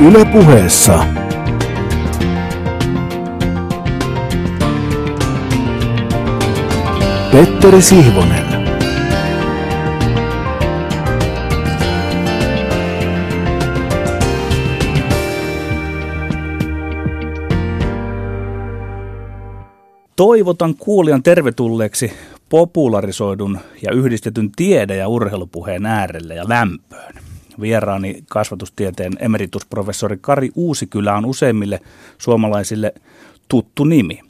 Ylepuheessa Petteri Sihvonen. Toivotan kuulijan tervetulleeksi popularisoidun ja yhdistetyn tiede- ja urheilupuheen äärelle ja lämpöön. Vieraani kasvatustieteen emeritusprofessori Kari Uusikylä on useimmille suomalaisille tuttu nimi.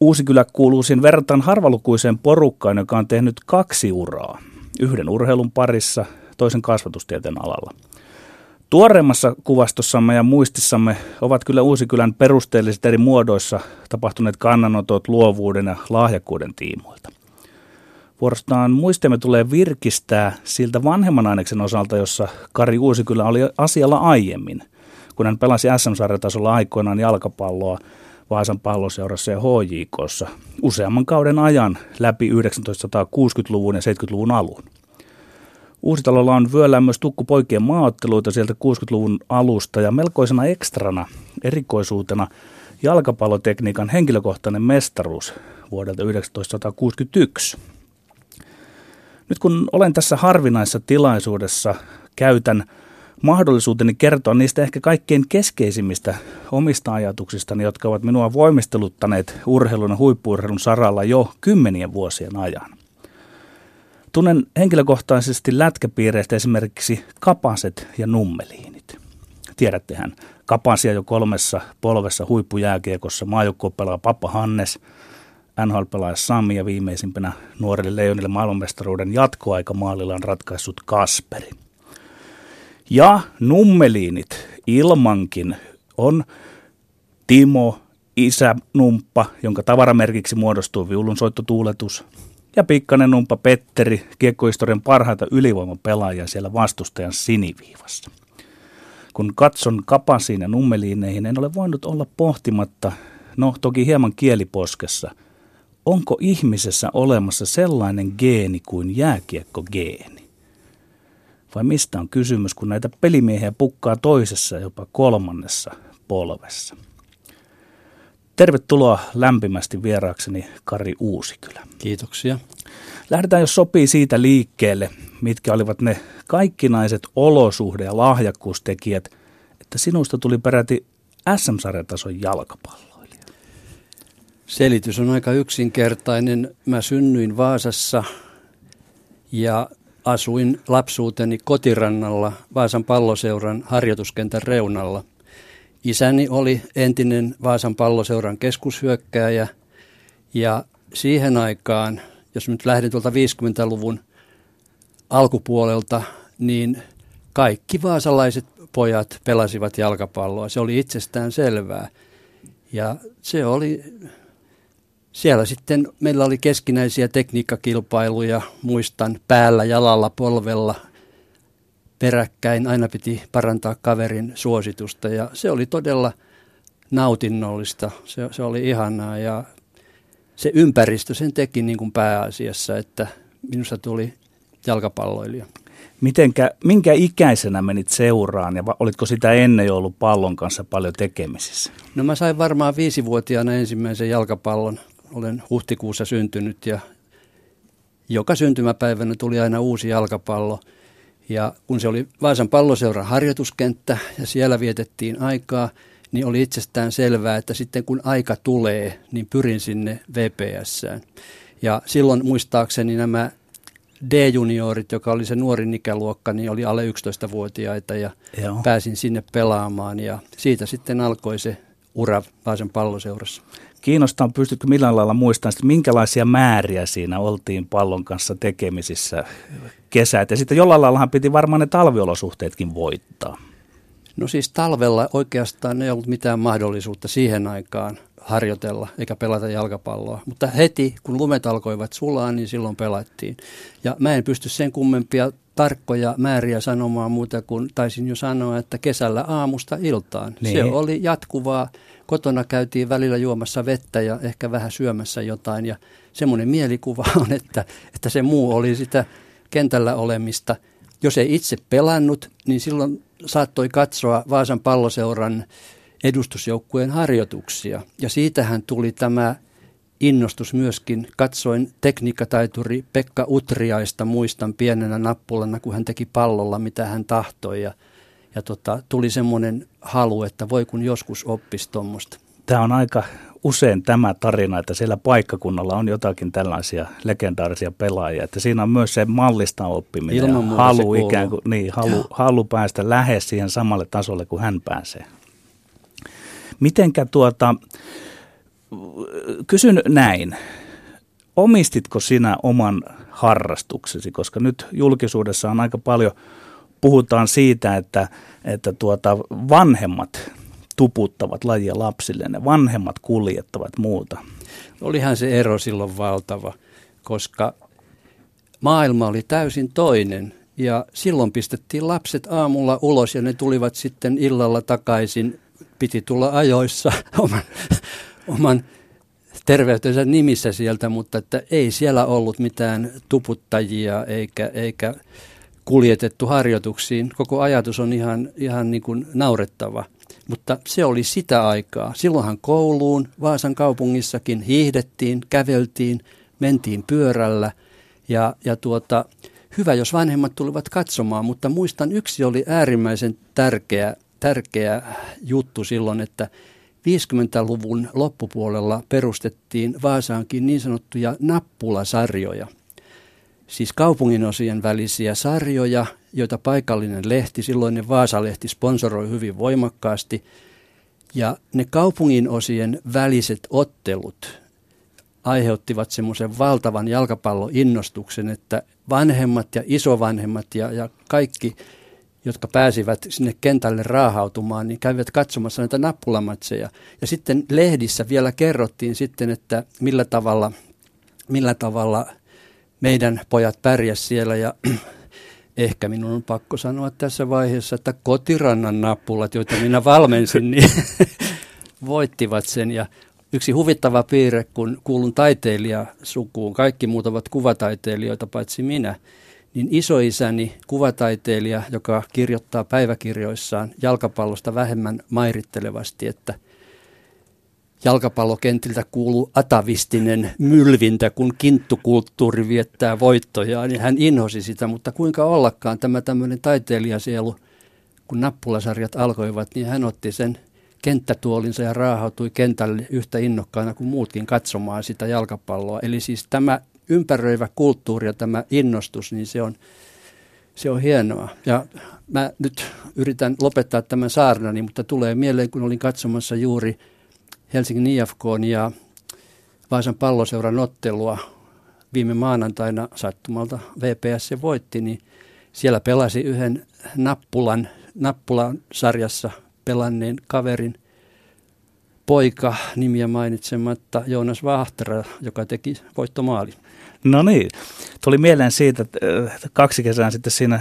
Uusikylä kuuluu siinä verrataan harvalukuiseen porukkaan, joka on tehnyt kaksi uraa. Yhden urheilun parissa, toisen kasvatustieteen alalla. Tuoreimmassa kuvastossamme ja muistissamme ovat kyllä Uusikylän perusteelliset eri muodoissa tapahtuneet kannanotot luovuuden ja lahjakkuuden tiimoilta. Vuorostaan muistemme tulee virkistää siltä vanhemman aineksen osalta, jossa Kari Uusikylä oli asialla aiemmin, kun hän pelasi SM-sarjatasolla aikoinaan jalkapalloa Vaasan palloseurassa ja HJKssa useamman kauden ajan läpi 1960-luvun ja 70-luvun alun. Uusitalolla on vyöllään myös tukkupoikien maaotteluita sieltä 60-luvun alusta ja melkoisena ekstrana, erikoisuutena jalkapallotekniikan henkilökohtainen mestaruus vuodelta 1961. Nyt kun olen tässä harvinaisessa tilaisuudessa, käytän mahdollisuuteni kertoa niistä ehkä kaikkein keskeisimmistä omista ajatuksistani, jotka ovat minua voimisteluttaneet urheilun ja huippuurheilun saralla jo kymmenien vuosien ajan. Tunnen henkilökohtaisesti lätkäpiireistä esimerkiksi kapaset ja nummeliinit. Tiedättehän, kapasia jo kolmessa polvessa huippujääkiekossa maajoukkuepelaaja Papa Hannes, NHL-pelaaja Sami ja viimeisimpänä nuorille leijonille maailmanmestaruuden jatkoaika maalilla on ratkaissut Kasperi. Ja nummeliinit ilmankin on Timo, isä Numppa, jonka tavaramerkiksi muodostuu viulunsoittotuuletus, ja pikkanen Numppa Petteri, kiekkohistorian parhaita ylivoimapelaajia siellä vastustajan siniviivassa. Kun katson kapasiin ja nummeliineihin, en ole voinut olla pohtimatta, no toki hieman kieliposkessa, onko ihmisessä olemassa sellainen geeni kuin jääkiekkogeeni? Vai mistä on kysymys, kun näitä pelimiehiä pukkaa toisessa jopa kolmannessa polvessa? Tervetuloa lämpimästi vieraakseni Kari Uusikylä. Kiitoksia. Lähdetään, jos sopii siitä liikkeelle, mitkä olivat ne kaikkinaiset olosuhde- ja lahjakkuustekijät, että sinusta tuli peräti SM-sarjatason jalkapalloilija. Selitys on aika yksinkertainen. Mä synnyin Vaasassa ja asuin lapsuuteni kotirannalla Vaasan palloseuran harjoituskentän reunalla – Isäni oli entinen Vaasan palloseuran keskushyökkääjä ja siihen aikaan, jos nyt lähden tuolta 50-luvun alkupuolelta, niin kaikki vaasalaiset pojat pelasivat jalkapalloa. Se oli itsestään selvää. Ja se oli, siellä sitten meillä oli keskinäisiä tekniikkakilpailuja, muistan päällä, jalalla, polvella – peräkkäin. Aina piti parantaa kaverin suositusta ja se oli todella nautinnollista. Se, se oli ihanaa ja se ympäristö sen teki niin kuin pääasiassa, että minusta tuli jalkapalloilija. Mitenkä, minkä ikäisenä menit seuraan ja olitko sitä ennen jo ollut pallon kanssa paljon tekemisissä? No mä sain varmaan viisivuotiaana ensimmäisen jalkapallon. Olen huhtikuussa syntynyt ja joka syntymäpäivänä tuli aina uusi jalkapallo – ja kun se oli Vaasan palloseuran harjoituskenttä ja siellä vietettiin aikaa, niin oli itsestään selvää, että sitten kun aika tulee, niin pyrin sinne VPSään. Ja silloin muistaakseni nämä D-juniorit, joka oli se nuorin ikäluokka, niin oli alle 11-vuotiaita ja Joo. pääsin sinne pelaamaan ja siitä sitten alkoi se ura Vaasan palloseurassa. Kiinnostaa, pystytkö millään lailla muistamaan, että minkälaisia määriä siinä oltiin pallon kanssa tekemisissä kesät. Ja sitten jollain laillahan piti varmaan ne talviolosuhteetkin voittaa. No siis talvella oikeastaan ei ollut mitään mahdollisuutta siihen aikaan harjoitella eikä pelata jalkapalloa. Mutta heti kun lumet alkoivat sulaa, niin silloin pelattiin. Ja mä en pysty sen kummempia tarkkoja määriä sanomaan muuta kuin taisin jo sanoa, että kesällä aamusta iltaan. Niin. Se oli jatkuvaa. Kotona käytiin välillä juomassa vettä ja ehkä vähän syömässä jotain ja semmoinen mielikuva on, että, että se muu oli sitä kentällä olemista. jos ei itse pelannut, niin silloin saattoi katsoa Vaasan palloseuran edustusjoukkueen harjoituksia. Ja siitähän tuli tämä innostus myöskin. Katsoin tekniikkataituri Pekka Utriaista, muistan pienenä nappulana, kun hän teki pallolla, mitä hän tahtoi. Ja, ja tota, tuli semmoinen halu, että voi kun joskus oppisi tuommoista. Tämä on aika usein tämä tarina, että siellä paikkakunnalla on jotakin tällaisia legendaarisia pelaajia, että siinä on myös se mallista oppiminen Ilman ja halu, ikään kuin, niin, halu, halu päästä lähes siihen samalle tasolle kuin hän pääsee. Mitenkä tuota, kysyn näin, omistitko sinä oman harrastuksesi, koska nyt julkisuudessa on aika paljon, puhutaan siitä, että, että tuota, vanhemmat tuputtavat lajia lapsille, ne vanhemmat kuljettavat muuta. Olihan se ero silloin valtava, koska maailma oli täysin toinen ja silloin pistettiin lapset aamulla ulos ja ne tulivat sitten illalla takaisin. Piti tulla ajoissa oman, oman terveytensä nimissä sieltä, mutta että ei siellä ollut mitään tuputtajia eikä, eikä kuljetettu harjoituksiin. Koko ajatus on ihan, ihan niin kuin naurettava. Mutta se oli sitä aikaa. Silloinhan kouluun Vaasan kaupungissakin hiihdettiin, käveltiin, mentiin pyörällä ja, ja tuota, hyvä, jos vanhemmat tulivat katsomaan, mutta muistan yksi oli äärimmäisen tärkeä, tärkeä juttu silloin, että 50-luvun loppupuolella perustettiin Vaasaankin niin sanottuja nappulasarjoja. Siis kaupunginosien välisiä sarjoja, joita paikallinen lehti, silloinen Vaasalehti sponsoroi hyvin voimakkaasti. Ja ne kaupungin osien väliset ottelut aiheuttivat semmoisen valtavan jalkapalloinnostuksen, että vanhemmat ja isovanhemmat ja, ja kaikki, jotka pääsivät sinne kentälle raahautumaan, niin kävivät katsomassa näitä nappulamatseja. Ja sitten lehdissä vielä kerrottiin sitten, että millä tavalla, millä tavalla meidän pojat pärjäs siellä ja ehkä minun on pakko sanoa tässä vaiheessa, että kotirannan nappulat, joita minä valmensin, niin voittivat sen. Ja yksi huvittava piirre, kun kuulun taiteilijasukuun, kaikki muut ovat kuvataiteilijoita paitsi minä, niin isoisäni kuvataiteilija, joka kirjoittaa päiväkirjoissaan jalkapallosta vähemmän mairittelevasti, että – jalkapallokentiltä kuuluu atavistinen mylvintä, kun kinttukulttuuri viettää voittojaan, niin hän inhosi sitä, mutta kuinka ollakaan tämä tämmöinen taiteilijasielu, kun nappulasarjat alkoivat, niin hän otti sen kenttätuolinsa ja raahautui kentälle yhtä innokkaana kuin muutkin katsomaan sitä jalkapalloa. Eli siis tämä ympäröivä kulttuuri ja tämä innostus, niin se on, se on hienoa. Ja mä nyt yritän lopettaa tämän saarnani, mutta tulee mieleen, kun olin katsomassa juuri – Helsingin IFK ja Vaasan palloseuran ottelua viime maanantaina sattumalta VPS se voitti, niin siellä pelasi yhden nappulan, nappulan sarjassa pelanneen kaverin poika nimiä mainitsematta Joonas Vahtera, joka teki voittomaali. No niin, tuli mieleen siitä, että kaksi kesää sitten siinä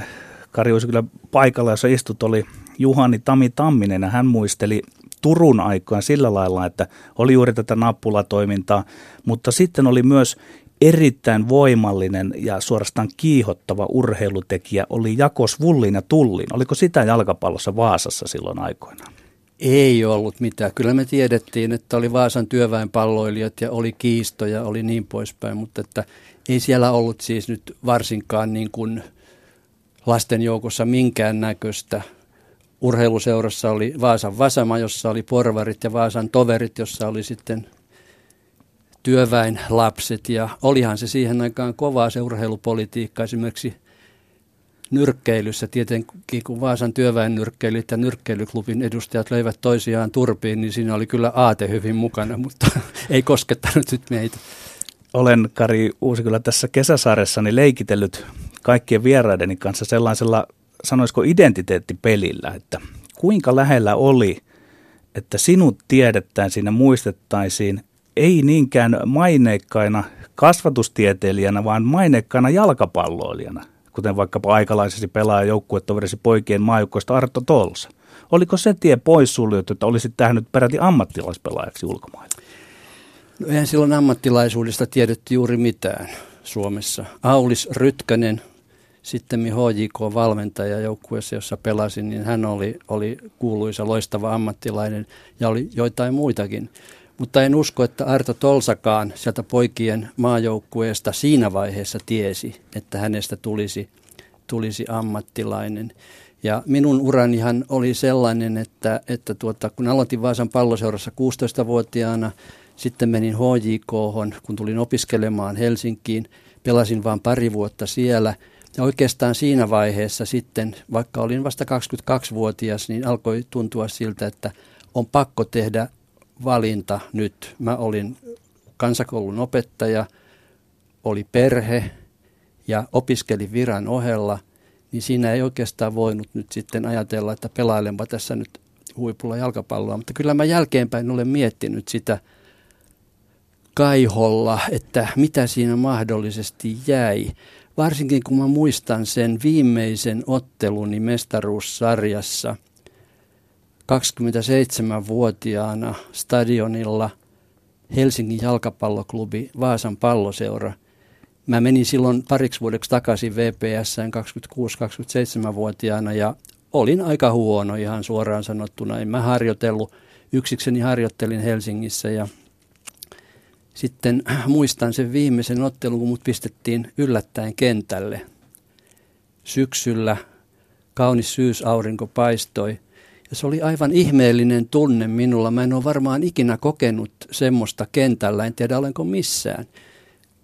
Kari kyllä paikalla, jossa istut, oli Juhani Tami Tamminen ja hän muisteli Turun aikaan sillä lailla, että oli juuri tätä nappulatoimintaa, mutta sitten oli myös erittäin voimallinen ja suorastaan kiihottava urheilutekijä oli Jakos Vullin ja Tullin. Oliko sitä jalkapallossa Vaasassa silloin aikoinaan? Ei ollut mitään. Kyllä me tiedettiin, että oli Vaasan työväenpalloilijat ja oli kiistoja, oli niin poispäin, mutta että ei siellä ollut siis nyt varsinkaan niin kuin lasten joukossa minkään näköistä urheiluseurassa oli Vaasan Vasama, jossa oli porvarit ja Vaasan toverit, jossa oli sitten työväen lapset. Ja olihan se siihen aikaan kovaa se urheilupolitiikka esimerkiksi nyrkkeilyssä. Tietenkin kun Vaasan työväen nyrkkeilyt ja nyrkkeilyklubin edustajat löivät toisiaan turpiin, niin siinä oli kyllä aate hyvin mukana, mutta ei koskettanut nyt meitä. Olen Kari Uusikylä tässä kesäsaaressani leikitellyt kaikkien vieraideni kanssa sellaisella sanoisiko identiteettipelillä, että kuinka lähellä oli, että sinut tiedettäisiin ja muistettaisiin ei niinkään maineikkaina kasvatustieteilijänä, vaan maineikkaina jalkapalloilijana, kuten vaikkapa aikalaisesi pelaaja joukkuetoverisi poikien maajoukkoista Arto Tolsa. Oliko se tie pois suljettu, että olisit tähnyt peräti ammattilaispelaajaksi ulkomailla? No eihän silloin ammattilaisuudesta tiedetty juuri mitään Suomessa. Aulis Rytkänen sitten HJK-valmentaja joukkueessa, jossa pelasin, niin hän oli, oli kuuluisa loistava ammattilainen ja oli joitain muitakin. Mutta en usko, että Arto Tolsakaan sieltä poikien maajoukkueesta siinä vaiheessa tiesi, että hänestä tulisi, tulisi ammattilainen. Ja minun uranihan oli sellainen, että, että tuota, kun aloitin Vaasan palloseurassa 16-vuotiaana, sitten menin HJK, kun tulin opiskelemaan Helsinkiin, pelasin vain pari vuotta siellä. Ja oikeastaan siinä vaiheessa sitten, vaikka olin vasta 22-vuotias, niin alkoi tuntua siltä, että on pakko tehdä valinta nyt. Mä olin kansakoulun opettaja, oli perhe ja opiskelin viran ohella, niin siinä ei oikeastaan voinut nyt sitten ajatella, että pelailenpa tässä nyt huipulla jalkapalloa. Mutta kyllä mä jälkeenpäin olen miettinyt sitä kaiholla, että mitä siinä mahdollisesti jäi. Varsinkin kun mä muistan sen viimeisen otteluni mestaruussarjassa – 27-vuotiaana stadionilla Helsingin jalkapalloklubi Vaasan palloseura. Mä menin silloin pariksi vuodeksi takaisin VPS 26-27-vuotiaana ja olin aika huono ihan suoraan sanottuna. En mä harjoitellut, yksikseni harjoittelin Helsingissä ja sitten muistan sen viimeisen ottelun, kun mut pistettiin yllättäen kentälle. Syksyllä kaunis syysaurinko paistoi – ja se oli aivan ihmeellinen tunne minulla. Mä en ole varmaan ikinä kokenut semmoista kentällä, en tiedä olenko missään.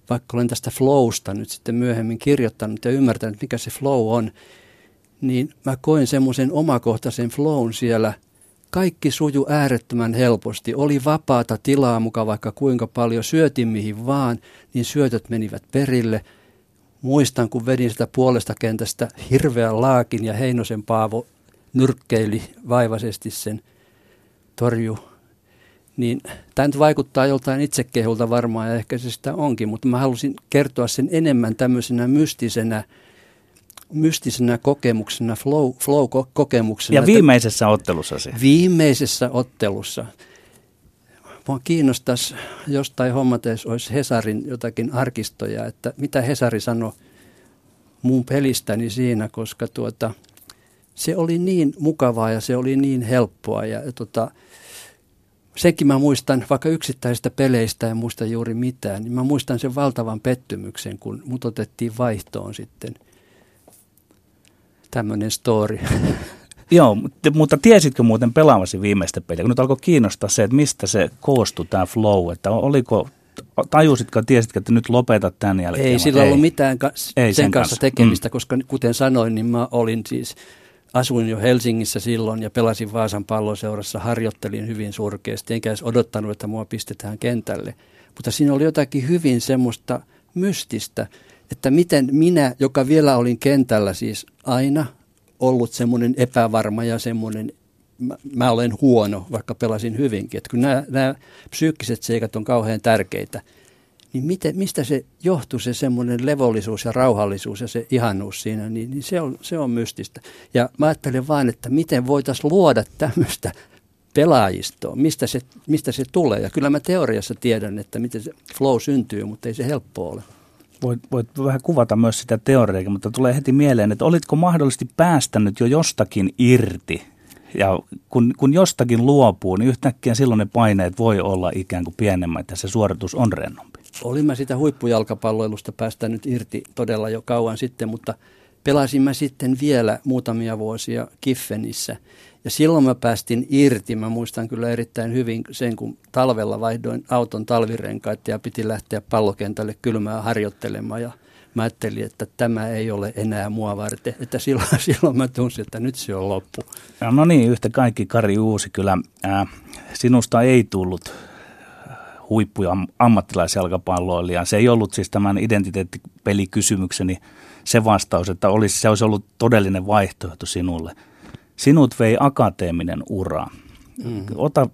Vaikka olen tästä flowsta nyt sitten myöhemmin kirjoittanut ja ymmärtänyt, mikä se flow on, niin mä koin semmoisen omakohtaisen flown siellä. Kaikki suju äärettömän helposti. Oli vapaata tilaa muka vaikka kuinka paljon. Syötin mihin vaan, niin syötöt menivät perille. Muistan, kun vedin sitä puolesta kentästä hirveän laakin ja Heinosen Paavo nyrkkeili vaivaisesti sen torju. Niin tämä nyt vaikuttaa joltain itsekehulta varmaan ja ehkä se sitä onkin, mutta mä halusin kertoa sen enemmän tämmöisenä mystisenä, mystisenä kokemuksena, flow, flow-kokemuksena. Ja viimeisessä ottelussa se? Viimeisessä ottelussa. Mua kiinnostaisi jostain hommateessa olisi Hesarin jotakin arkistoja, että mitä Hesari sanoi mun pelistäni siinä, koska tuota, se oli niin mukavaa ja se oli niin helppoa. Ja, ja tota, senkin mä muistan, vaikka yksittäisistä peleistä en muista juuri mitään, niin mä muistan sen valtavan pettymyksen, kun mut otettiin vaihtoon sitten. Tämmöinen story. Joo, mutta tiesitkö muuten pelaamasi viimeistä peliä? Kun nyt alkoi kiinnostaa se, että mistä se koostui tämä flow, että oliko tajusitko, tiesitkö, että nyt lopetat tämän jälkeen? Ei sillä ollut mitään ka- Ei sen, sen kanssa tekemistä, mm. koska kuten sanoin, niin mä olin siis asuin jo Helsingissä silloin ja pelasin Vaasan palloseurassa, harjoittelin hyvin surkeasti, enkä edes odottanut, että mua pistetään kentälle. Mutta siinä oli jotakin hyvin semmoista mystistä, että miten minä, joka vielä olin kentällä siis aina ollut semmoinen epävarma ja semmoinen, mä, mä olen huono, vaikka pelasin hyvinkin. Että kun nämä, nämä psyykkiset seikat on kauhean tärkeitä – niin miten, mistä se johtuu se semmoinen levollisuus ja rauhallisuus ja se ihanuus siinä, niin, niin se, on, se on mystistä. Ja mä ajattelen vaan, että miten voitaisiin luoda tämmöistä pelaajistoa, mistä se, mistä se tulee. Ja kyllä mä teoriassa tiedän, että miten se flow syntyy, mutta ei se helppo ole. Voit, voit vähän kuvata myös sitä teoriaa, mutta tulee heti mieleen, että olitko mahdollisesti päästänyt jo jostakin irti ja kun, kun jostakin luopuu, niin yhtäkkiä silloin ne paineet voi olla ikään kuin pienemmät ja se suoritus on rennompi. Olin mä sitä huippujalkapalloilusta päästänyt irti todella jo kauan sitten, mutta pelasin mä sitten vielä muutamia vuosia Kiffenissä. Ja silloin mä päästin irti. Mä muistan kyllä erittäin hyvin sen, kun talvella vaihdoin auton talvirenkaat ja piti lähteä pallokentälle kylmää harjoittelemaan. Ja mä ajattelin, että tämä ei ole enää mua varten. Että silloin, silloin mä tunsin, että nyt se on loppu. Ja no niin, yhtä kaikki Kari Uusi kyllä. Ää, sinusta ei tullut huippuja ammattilaisjalkapalloilija. Se ei ollut siis tämän identiteettipelikysymykseni se vastaus, että olisi, se olisi ollut todellinen vaihtoehto sinulle. Sinut vei akateeminen ura. Mm-hmm. Ota,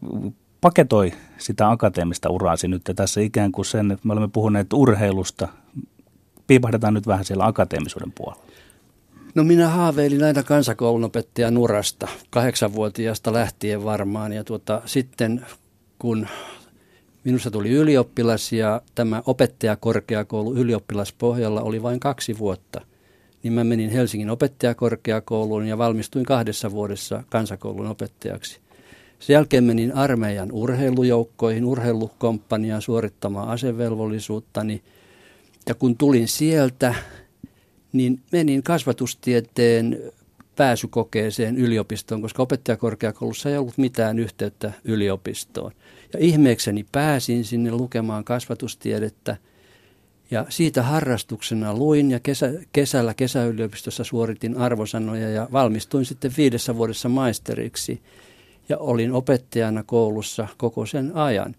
paketoi sitä akateemista uraasi nyt tässä ikään kuin sen, että me olemme puhuneet urheilusta, piipahdetaan nyt vähän siellä akateemisuuden puolella. No minä haaveilin aina kansakoulunopettajan urasta, kahdeksanvuotiaasta lähtien varmaan. Ja tuota, sitten kun minusta tuli ylioppilas ja tämä opettajakorkeakoulu ylioppilaspohjalla oli vain kaksi vuotta, niin mä menin Helsingin opettajakorkeakouluun ja valmistuin kahdessa vuodessa kansakoulun opettajaksi. Sen jälkeen menin armeijan urheilujoukkoihin, urheilukomppaniaan suorittamaan asevelvollisuuttani. Ja kun tulin sieltä, niin menin kasvatustieteen pääsykokeeseen yliopistoon, koska opettajakorkeakoulussa ei ollut mitään yhteyttä yliopistoon. Ja ihmeekseni pääsin sinne lukemaan kasvatustiedettä ja siitä harrastuksena luin ja kesä, kesällä kesäyliopistossa suoritin arvosanoja ja valmistuin sitten viidessä vuodessa maisteriksi ja olin opettajana koulussa koko sen ajan.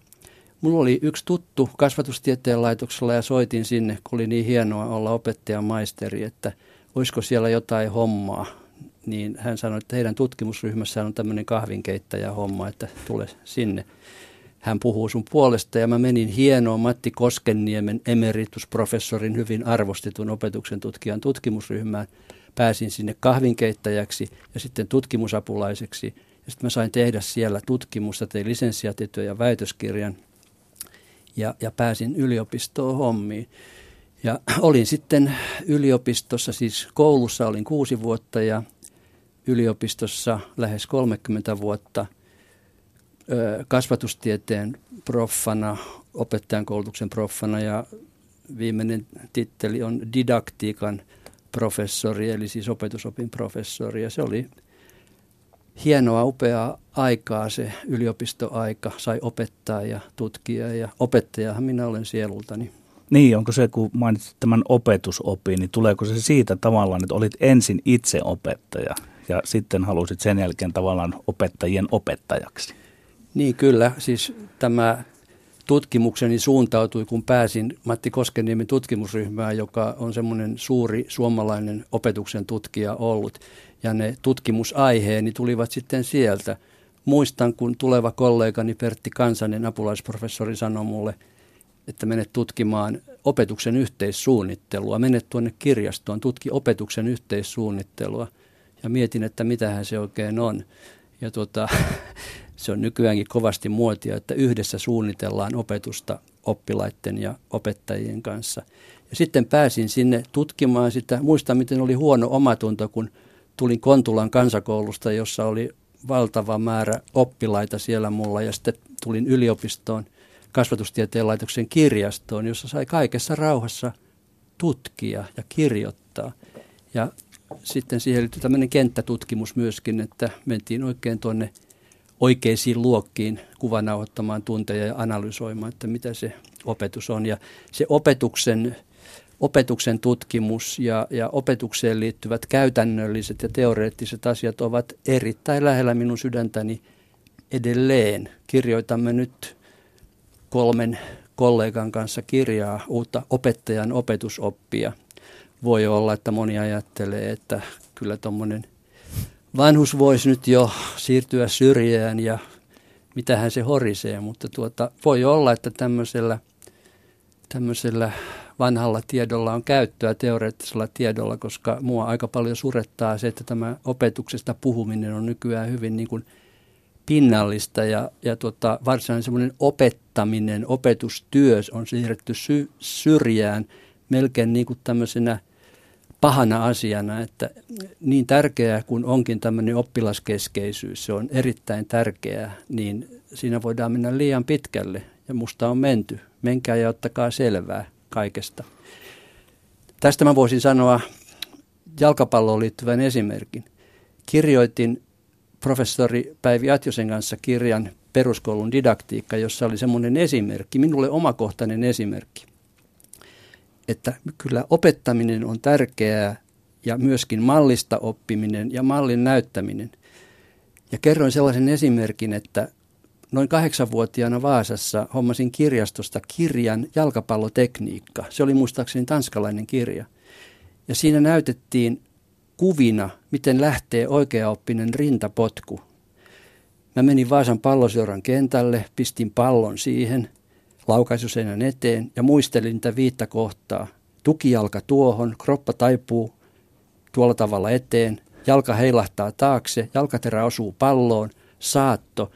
Mulla oli yksi tuttu kasvatustieteen laitoksella ja soitin sinne, kun oli niin hienoa olla opettajan maisteri, että olisiko siellä jotain hommaa. Niin hän sanoi, että heidän tutkimusryhmässään on tämmöinen kahvinkeittäjä homma, että tule sinne. Hän puhuu sun puolesta ja mä menin hienoon Matti Koskenniemen emeritusprofessorin hyvin arvostetun opetuksen tutkijan tutkimusryhmään. Pääsin sinne kahvinkeittäjäksi ja sitten tutkimusapulaiseksi. Ja sitten mä sain tehdä siellä tutkimusta, tein lisenssiaatityö ja väitöskirjan ja, ja pääsin yliopistoon hommiin. Ja olin sitten yliopistossa, siis koulussa olin kuusi vuotta ja yliopistossa lähes 30 vuotta kasvatustieteen proffana, opettajan koulutuksen proffana ja viimeinen titteli on didaktiikan professori, eli siis opetusopin professori. Ja se oli hienoa, upeaa aikaa se yliopistoaika. Sai opettaa ja tutkia ja opettajahan minä olen sielultani. Niin, onko se, kun mainitsit tämän opetusopin, niin tuleeko se siitä tavallaan, että olit ensin itse opettaja ja sitten halusit sen jälkeen tavallaan opettajien opettajaksi? Niin kyllä, siis tämä tutkimukseni suuntautui, kun pääsin Matti Koskeniemen tutkimusryhmään, joka on semmoinen suuri suomalainen opetuksen tutkija ollut. Ja ne tutkimusaiheeni tulivat sitten sieltä. Muistan, kun tuleva kollegani Pertti Kansanen, apulaisprofessori, sanoi mulle, että menet tutkimaan opetuksen yhteissuunnittelua. Menet tuonne kirjastoon, tutki opetuksen yhteissuunnittelua. Ja mietin, että mitähän se oikein on. Ja tuota, se on nykyäänkin kovasti muotia, että yhdessä suunnitellaan opetusta oppilaiden ja opettajien kanssa. Ja sitten pääsin sinne tutkimaan sitä. Muistan, miten oli huono omatunto, kun tulin Kontulan kansakoulusta, jossa oli valtava määrä oppilaita siellä mulla. Ja sitten tulin yliopistoon kasvatustieteen laitoksen kirjastoon, jossa sai kaikessa rauhassa tutkia ja kirjoittaa. Ja sitten siihen liittyy tämmöinen kenttätutkimus myöskin, että mentiin oikein tuonne – oikeisiin luokkiin kuvanauhoittamaan tunteja ja analysoimaan, että mitä se opetus on. Ja se opetuksen, opetuksen tutkimus ja, ja opetukseen liittyvät käytännölliset ja teoreettiset asiat ovat erittäin lähellä minun sydäntäni edelleen. Kirjoitamme nyt kolmen kollegan kanssa kirjaa uutta opettajan opetusoppia. Voi olla, että moni ajattelee, että kyllä tuommoinen – vanhus voisi nyt jo siirtyä syrjään ja mitähän se horisee, mutta tuota, voi olla, että tämmöisellä, tämmöisellä vanhalla tiedolla on käyttöä teoreettisella tiedolla, koska mua aika paljon surettaa se, että tämä opetuksesta puhuminen on nykyään hyvin niin kuin pinnallista ja, ja tuota, varsinainen semmoinen opettaminen, opetustyö on siirretty sy- syrjään melkein niin kuin tämmöisenä – pahana asiana, että niin tärkeää kuin onkin tämmöinen oppilaskeskeisyys, se on erittäin tärkeää, niin siinä voidaan mennä liian pitkälle ja musta on menty. Menkää ja ottakaa selvää kaikesta. Tästä mä voisin sanoa jalkapalloon liittyvän esimerkin. Kirjoitin professori Päivi Atjosen kanssa kirjan peruskoulun didaktiikka, jossa oli semmoinen esimerkki, minulle omakohtainen esimerkki – että kyllä opettaminen on tärkeää ja myöskin mallista oppiminen ja mallin näyttäminen. Ja kerroin sellaisen esimerkin, että noin kahdeksanvuotiaana Vaasassa hommasin kirjastosta kirjan jalkapallotekniikka. Se oli muistaakseni tanskalainen kirja. Ja siinä näytettiin kuvina, miten lähtee oikeaoppinen rintapotku. Mä menin Vaasan palloseuran kentälle, pistin pallon siihen – laukaisuseinän eteen ja muistelin niitä viittä kohtaa. Tukijalka tuohon, kroppa taipuu tuolla tavalla eteen, jalka heilahtaa taakse, jalkaterä osuu palloon, saatto.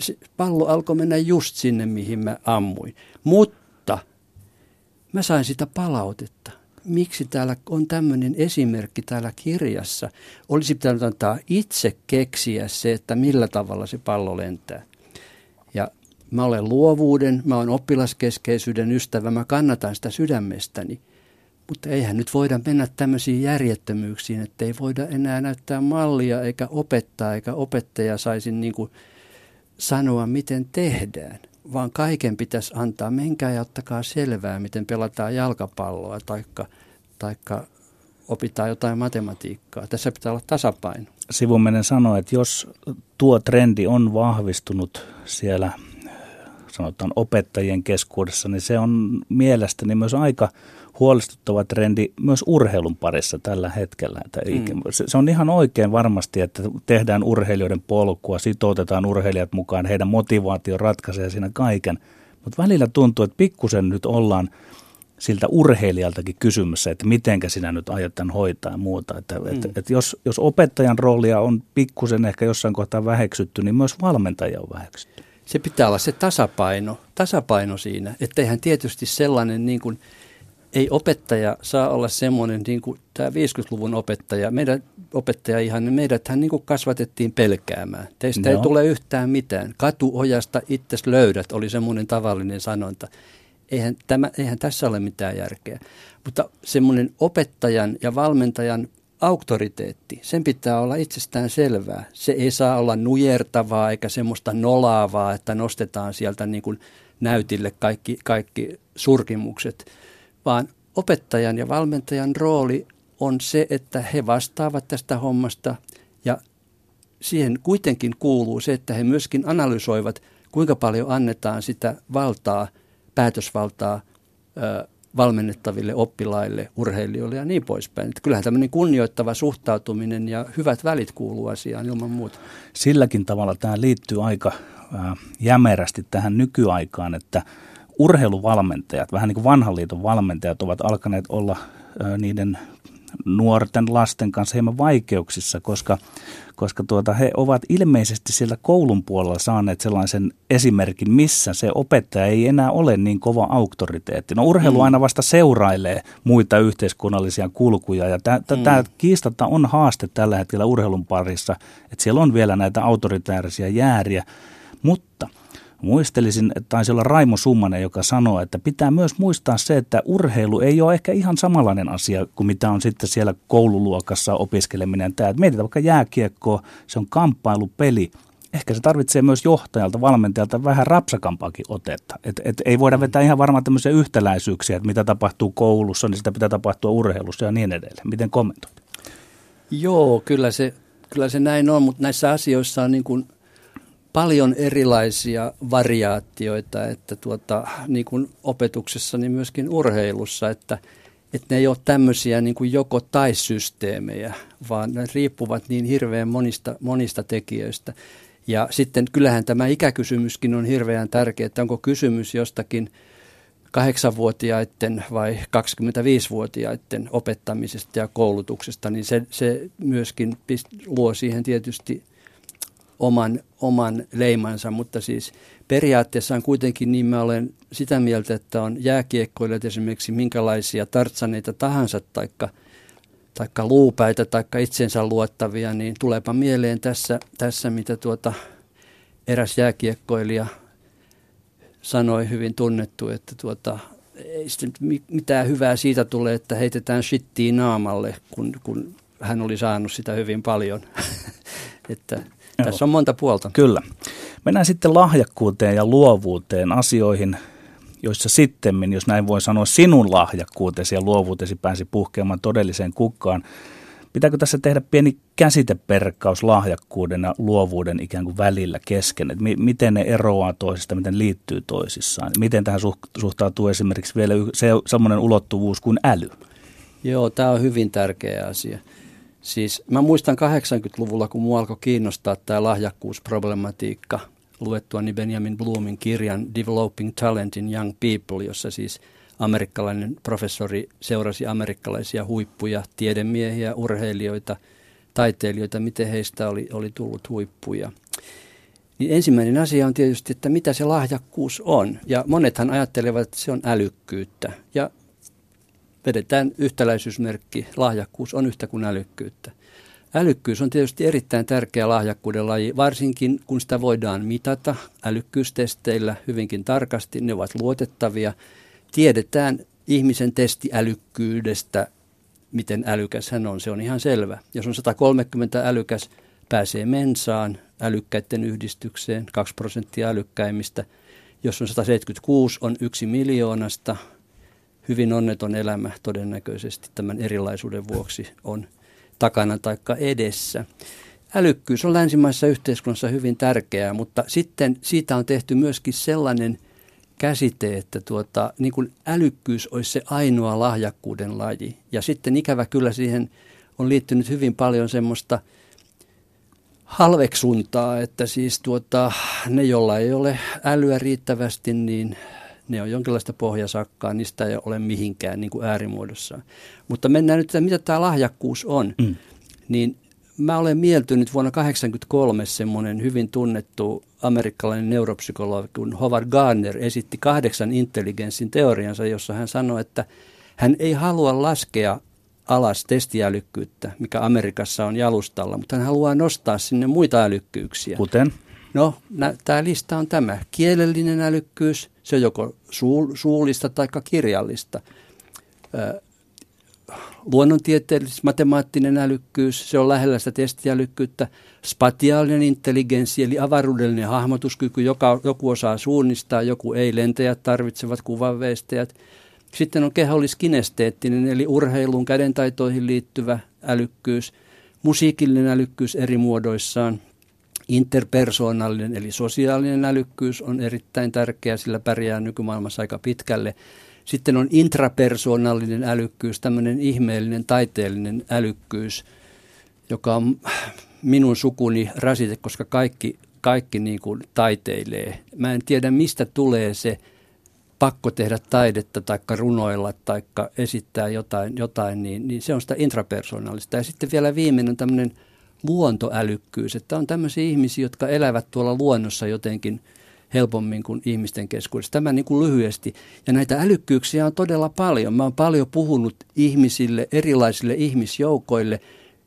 Se pallo alkoi mennä just sinne, mihin mä ammuin. Mutta mä sain sitä palautetta. miksi täällä on tämmöinen esimerkki täällä kirjassa. Olisi pitänyt antaa itse keksiä se, että millä tavalla se pallo lentää. Mä olen luovuuden, mä olen oppilaskeskeisyyden ystävä, mä kannatan sitä sydämestäni. Mutta eihän nyt voida mennä tämmöisiin järjettömyyksiin, että ei voida enää näyttää mallia eikä opettaa, eikä opettaja saisi niin kuin sanoa, miten tehdään vaan kaiken pitäisi antaa. Menkää ja ottakaa selvää, miten pelataan jalkapalloa taikka, taikka opitaan jotain matematiikkaa. Tässä pitää olla tasapaino. Sivumenen sanoi, että jos tuo trendi on vahvistunut siellä sanotaan opettajien keskuudessa, niin se on mielestäni myös aika huolestuttava trendi myös urheilun parissa tällä hetkellä. Mm. se, se on ihan oikein varmasti, että tehdään urheilijoiden polkua, sitoutetaan urheilijat mukaan, heidän motivaatio ratkaisee siinä kaiken. Mutta välillä tuntuu, että pikkusen nyt ollaan siltä urheilijaltakin kysymässä, että mitenkä sinä nyt aiot tämän hoitaa ja muuta. Että, mm. et, et jos, jos opettajan roolia on pikkusen ehkä jossain kohtaa väheksytty, niin myös valmentaja on väheksytty. Se pitää olla se tasapaino, tasapaino siinä, etteihän tietysti sellainen niin kuin – ei opettaja saa olla semmoinen niin kuin tämä 50-luvun opettaja. Meidän opettaja ihan, niin meidäthän niin kuin kasvatettiin pelkäämään. Teistä no. ei tule yhtään mitään. Katuojasta itse löydät oli semmoinen tavallinen sanonta. Eihän, tämä, eihän tässä ole mitään järkeä. Mutta semmoinen opettajan ja valmentajan auktoriteetti, sen pitää olla itsestään selvää. Se ei saa olla nujertavaa eikä semmoista nolaavaa, että nostetaan sieltä niin kuin näytille kaikki, kaikki surkimukset – vaan opettajan ja valmentajan rooli on se, että he vastaavat tästä hommasta ja siihen kuitenkin kuuluu se, että he myöskin analysoivat, kuinka paljon annetaan sitä valtaa, päätösvaltaa ö, valmennettaville oppilaille, urheilijoille ja niin poispäin. Että kyllähän tämmöinen kunnioittava suhtautuminen ja hyvät välit kuuluu asiaan ilman muuta. Silläkin tavalla tämä liittyy aika jämerästi tähän nykyaikaan, että urheiluvalmentajat, vähän niin kuin vanhan liiton valmentajat ovat alkaneet olla niiden nuorten lasten kanssa hieman vaikeuksissa, koska, koska tuota, he ovat ilmeisesti siellä koulun puolella saaneet sellaisen esimerkin, missä se opettaja ei enää ole niin kova auktoriteetti. No urheilu mm. aina vasta seurailee muita yhteiskunnallisia kulkuja ja tämä mm. kiistatta on haaste tällä hetkellä urheilun parissa, että siellä on vielä näitä autoritäärisiä jääriä, mutta – Muistelisin, että taisi olla Raimo Summanen, joka sanoi, että pitää myös muistaa se, että urheilu ei ole ehkä ihan samanlainen asia kuin mitä on sitten siellä koululuokassa opiskeleminen. Tämä, että mietitään vaikka jääkiekkoa, se on kamppailupeli. Ehkä se tarvitsee myös johtajalta, valmentajalta vähän rapsakampaakin otetta. Et, et ei voida vetää ihan varmaan tämmöisiä yhtäläisyyksiä, että mitä tapahtuu koulussa, niin sitä pitää tapahtua urheilussa ja niin edelleen. Miten kommentoit? Joo, kyllä se, kyllä se näin on, mutta näissä asioissa on niin kuin – paljon erilaisia variaatioita, että tuota, niin kuin opetuksessa, niin myöskin urheilussa, että, että ne ei ole tämmöisiä niin kuin joko tai systeemejä, vaan ne riippuvat niin hirveän monista, monista tekijöistä. Ja sitten kyllähän tämä ikäkysymyskin on hirveän tärkeä, että onko kysymys jostakin kahdeksanvuotiaiden vai 25-vuotiaiden opettamisesta ja koulutuksesta, niin se, se myöskin luo siihen tietysti oman, oman leimansa, mutta siis periaatteessa on kuitenkin niin mä olen sitä mieltä, että on jääkiekkoilijat esimerkiksi minkälaisia tartsaneita tahansa, taikka, taikka luupäitä, taikka itsensä luottavia, niin tuleepa mieleen tässä, tässä mitä tuota eräs jääkiekkoilija sanoi hyvin tunnettu, että tuota, ei sitten mitään hyvää siitä tule, että heitetään shittiin naamalle, kun, kun hän oli saanut sitä hyvin paljon. että Joo. Tässä on monta puolta. Kyllä. Mennään sitten lahjakkuuteen ja luovuuteen, asioihin, joissa sitten, jos näin voi sanoa, sinun lahjakkuutesi ja luovuutesi pääsi puhkeamaan todelliseen kukkaan. Pitääkö tässä tehdä pieni käsiteperkkaus lahjakkuuden ja luovuuden ikään kuin välillä kesken? Että miten ne eroaa toisista, miten liittyy toisissaan? Miten tähän suhtautuu esimerkiksi vielä se, sellainen ulottuvuus kuin äly? Joo, tämä on hyvin tärkeä asia. Siis mä muistan 80-luvulla, kun mua alkoi kiinnostaa tämä lahjakkuusproblematiikka, luettuani Benjamin Bloomin kirjan Developing Talent in Young People, jossa siis amerikkalainen professori seurasi amerikkalaisia huippuja, tiedemiehiä, urheilijoita, taiteilijoita, miten heistä oli, oli tullut huippuja. Niin ensimmäinen asia on tietysti, että mitä se lahjakkuus on. Ja monethan ajattelevat, että se on älykkyyttä. Ja vedetään yhtäläisyysmerkki, lahjakkuus on yhtä kuin älykkyyttä. Älykkyys on tietysti erittäin tärkeä lahjakkuuden laji, varsinkin kun sitä voidaan mitata älykkyystesteillä hyvinkin tarkasti. Ne ovat luotettavia. Tiedetään ihmisen testiälykkyydestä, miten älykäs hän on. Se on ihan selvä. Jos on 130 älykäs, pääsee mensaan älykkäiden yhdistykseen, 2 prosenttia älykkäimmistä. Jos on 176, on yksi miljoonasta. Hyvin onneton elämä todennäköisesti tämän erilaisuuden vuoksi on takana tai edessä. Älykkyys on länsimaisessa yhteiskunnassa hyvin tärkeää, mutta sitten siitä on tehty myöskin sellainen käsite, että tuota, niin kuin älykkyys olisi se ainoa lahjakkuuden laji. Ja sitten ikävä kyllä siihen on liittynyt hyvin paljon semmoista halveksuntaa, että siis tuota, ne, joilla ei ole älyä riittävästi, niin ne on jonkinlaista pohjasakkaa, niistä ei ole mihinkään niin kuin äärimuodossaan. Mutta mennään nyt, että mitä tämä lahjakkuus on. Mm. Niin mä olen mieltynyt vuonna 1983 semmoinen hyvin tunnettu amerikkalainen neuropsykologi kun Howard Gardner esitti kahdeksan intelligenssin teoriansa, jossa hän sanoi, että hän ei halua laskea alas testiälykkyyttä, mikä Amerikassa on jalustalla, mutta hän haluaa nostaa sinne muita älykkyyksiä. Kuten? No, tämä lista on tämä. Kielellinen älykkyys, se on joko suu, suullista tai kirjallista. luonnontieteellis matemaattinen älykkyys, se on lähellä sitä testiälykkyyttä. Spatiaalinen intelligenssi, eli avaruudellinen hahmotuskyky, joka, joku osaa suunnistaa, joku ei. Lentäjät tarvitsevat kuvanveistäjät. Sitten on keholliskinesteettinen, eli urheilun kädentaitoihin liittyvä älykkyys. Musiikillinen älykkyys eri muodoissaan – Interpersoonallinen eli sosiaalinen älykkyys on erittäin tärkeä, sillä pärjää nykymaailmassa aika pitkälle. Sitten on intrapersoonallinen älykkyys, tämmöinen ihmeellinen taiteellinen älykkyys, joka on minun sukuni rasite, koska kaikki, kaikki niin kuin taiteilee. Mä en tiedä, mistä tulee se pakko tehdä taidetta tai runoilla tai esittää jotain, jotain niin, niin se on sitä intrapersoonallista. Ja sitten vielä viimeinen tämmöinen luontoälykkyys, että on tämmöisiä ihmisiä, jotka elävät tuolla luonnossa jotenkin helpommin kuin ihmisten keskuudessa. Tämä niin kuin lyhyesti. Ja näitä älykkyyksiä on todella paljon. Mä oon paljon puhunut ihmisille, erilaisille ihmisjoukoille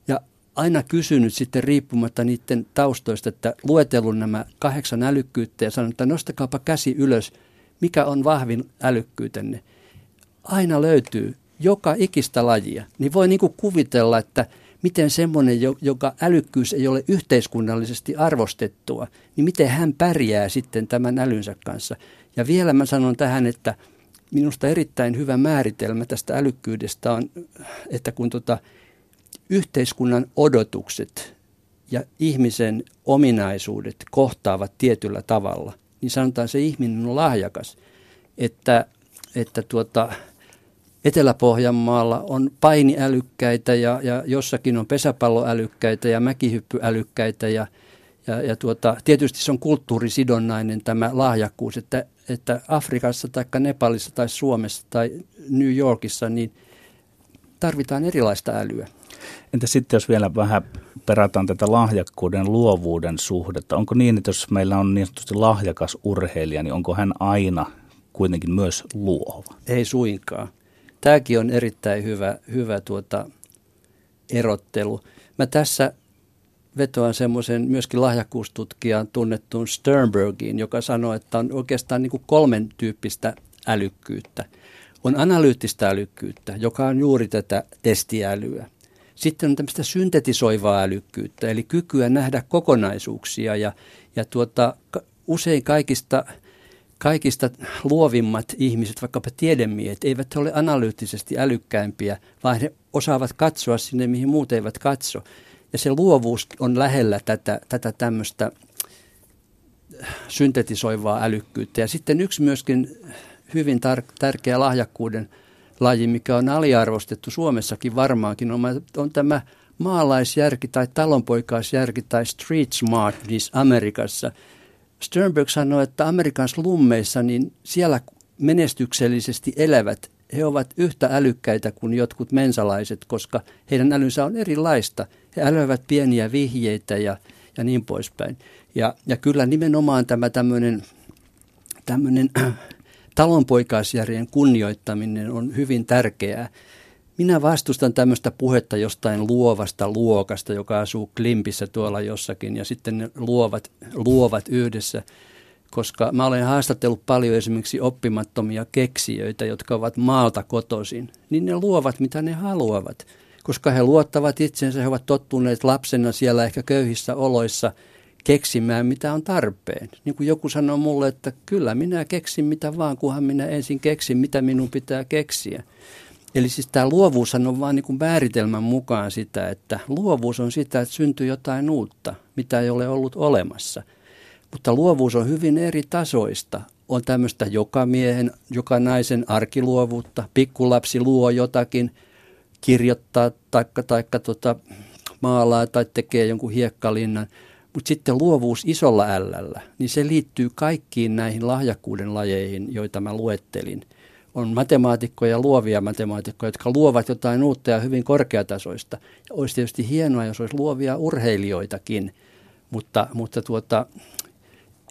ja aina kysynyt sitten riippumatta niiden taustoista, että luetellut nämä kahdeksan älykkyyttä ja sanonut, että nostakaapa käsi ylös, mikä on vahvin älykkyytenne. Aina löytyy joka ikistä lajia. Niin voi niin kuin kuvitella, että – miten semmoinen, joka älykkyys ei ole yhteiskunnallisesti arvostettua, niin miten hän pärjää sitten tämän älynsä kanssa. Ja vielä mä sanon tähän, että minusta erittäin hyvä määritelmä tästä älykkyydestä on, että kun tota, yhteiskunnan odotukset ja ihmisen ominaisuudet kohtaavat tietyllä tavalla, niin sanotaan se ihminen on lahjakas. Että, että tuota, Etelä-Pohjanmaalla on painiälykkäitä ja, ja jossakin on pesäpalloälykkäitä ja mäkihyppyälykkäitä ja, ja, ja tuota, tietysti se on kulttuurisidonnainen tämä lahjakkuus, että, että Afrikassa tai Nepalissa tai Suomessa tai New Yorkissa niin tarvitaan erilaista älyä. Entä sitten jos vielä vähän perataan tätä lahjakkuuden luovuuden suhdetta, onko niin, että jos meillä on niin sanotusti lahjakas urheilija, niin onko hän aina kuitenkin myös luova? Ei suinkaan tämäkin on erittäin hyvä, hyvä tuota erottelu. Mä tässä vetoan semmoisen myöskin lahjakkuustutkijan tunnettuun Sternbergiin, joka sanoi, että on oikeastaan niin kuin kolmen tyyppistä älykkyyttä. On analyyttistä älykkyyttä, joka on juuri tätä testiälyä. Sitten on tämmöistä syntetisoivaa älykkyyttä, eli kykyä nähdä kokonaisuuksia ja, ja tuota, usein kaikista kaikista luovimmat ihmiset, vaikkapa tiedemiehet, eivät ole analyyttisesti älykkäimpiä, vaan he osaavat katsoa sinne, mihin muut eivät katso. Ja se luovuus on lähellä tätä, tätä tämmöistä syntetisoivaa älykkyyttä. Ja sitten yksi myöskin hyvin tar- tärkeä lahjakkuuden laji, mikä on aliarvostettu Suomessakin varmaankin, on, on tämä maalaisjärki tai talonpoikaisjärki tai street smartness Amerikassa – Sternberg sanoi, että Amerikan slummeissa, niin siellä menestyksellisesti elävät, he ovat yhtä älykkäitä kuin jotkut mensalaiset, koska heidän älynsä on erilaista. He älyvät pieniä vihjeitä ja, ja niin poispäin. Ja, ja kyllä nimenomaan tämä tämmöinen, tämmöinen talonpoikaisjärjen kunnioittaminen on hyvin tärkeää. Minä vastustan tämmöistä puhetta jostain luovasta luokasta, joka asuu Klimpissä tuolla jossakin ja sitten ne luovat, luovat yhdessä, koska mä olen haastatellut paljon esimerkiksi oppimattomia keksijöitä, jotka ovat maalta kotoisin, niin ne luovat mitä ne haluavat, koska he luottavat itsensä, he ovat tottuneet lapsena siellä ehkä köyhissä oloissa – keksimään, mitä on tarpeen. Niin kuin joku sanoi mulle, että kyllä minä keksin mitä vaan, kunhan minä ensin keksin, mitä minun pitää keksiä. Eli siis tämä luovuus on vaan niin kuin määritelmän mukaan sitä, että luovuus on sitä, että syntyy jotain uutta, mitä ei ole ollut olemassa. Mutta luovuus on hyvin eri tasoista. On tämmöistä joka miehen, joka naisen arkiluovuutta. Pikkulapsi luo jotakin, kirjoittaa taikka, taikka tota, maalaa tai tekee jonkun hiekkalinnan – mutta sitten luovuus isolla ällällä, niin se liittyy kaikkiin näihin lahjakkuuden lajeihin, joita mä luettelin. On matemaatikkoja, luovia matemaatikkoja, jotka luovat jotain uutta ja hyvin korkeatasoista. Olisi tietysti hienoa, jos olisi luovia urheilijoitakin, mutta, mutta tuota,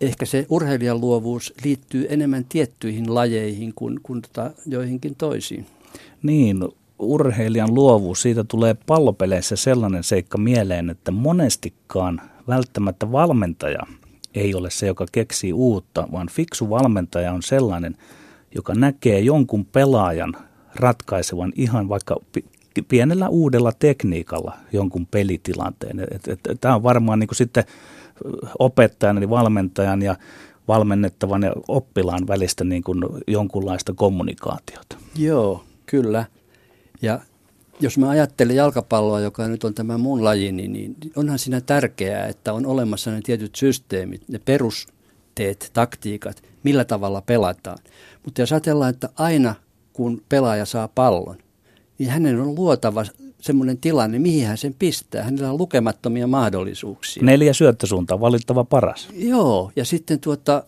ehkä se urheilijan luovuus liittyy enemmän tiettyihin lajeihin kuin, kuin tota joihinkin toisiin. Niin, urheilijan luovuus, siitä tulee pallopeleissä sellainen seikka mieleen, että monestikaan välttämättä valmentaja ei ole se, joka keksii uutta, vaan fiksu valmentaja on sellainen, joka näkee jonkun pelaajan ratkaisevan ihan vaikka pienellä uudella tekniikalla jonkun pelitilanteen. Tämä on varmaan niin sitten opettajan eli valmentajan ja valmennettavan ja oppilaan välistä niin kuin jonkunlaista kommunikaatiota. Joo, kyllä. Ja jos mä ajattelen jalkapalloa, joka nyt on tämä mun laji, niin, niin onhan siinä tärkeää, että on olemassa ne tietyt systeemit, ne perusteet, taktiikat, millä tavalla pelataan. Mutta jos ajatellaan, että aina kun pelaaja saa pallon, niin hänen on luotava semmoinen tilanne, mihin hän sen pistää. Hänellä on lukemattomia mahdollisuuksia. Neljä syöttösuuntaa, valittava paras. Joo, ja sitten tuota,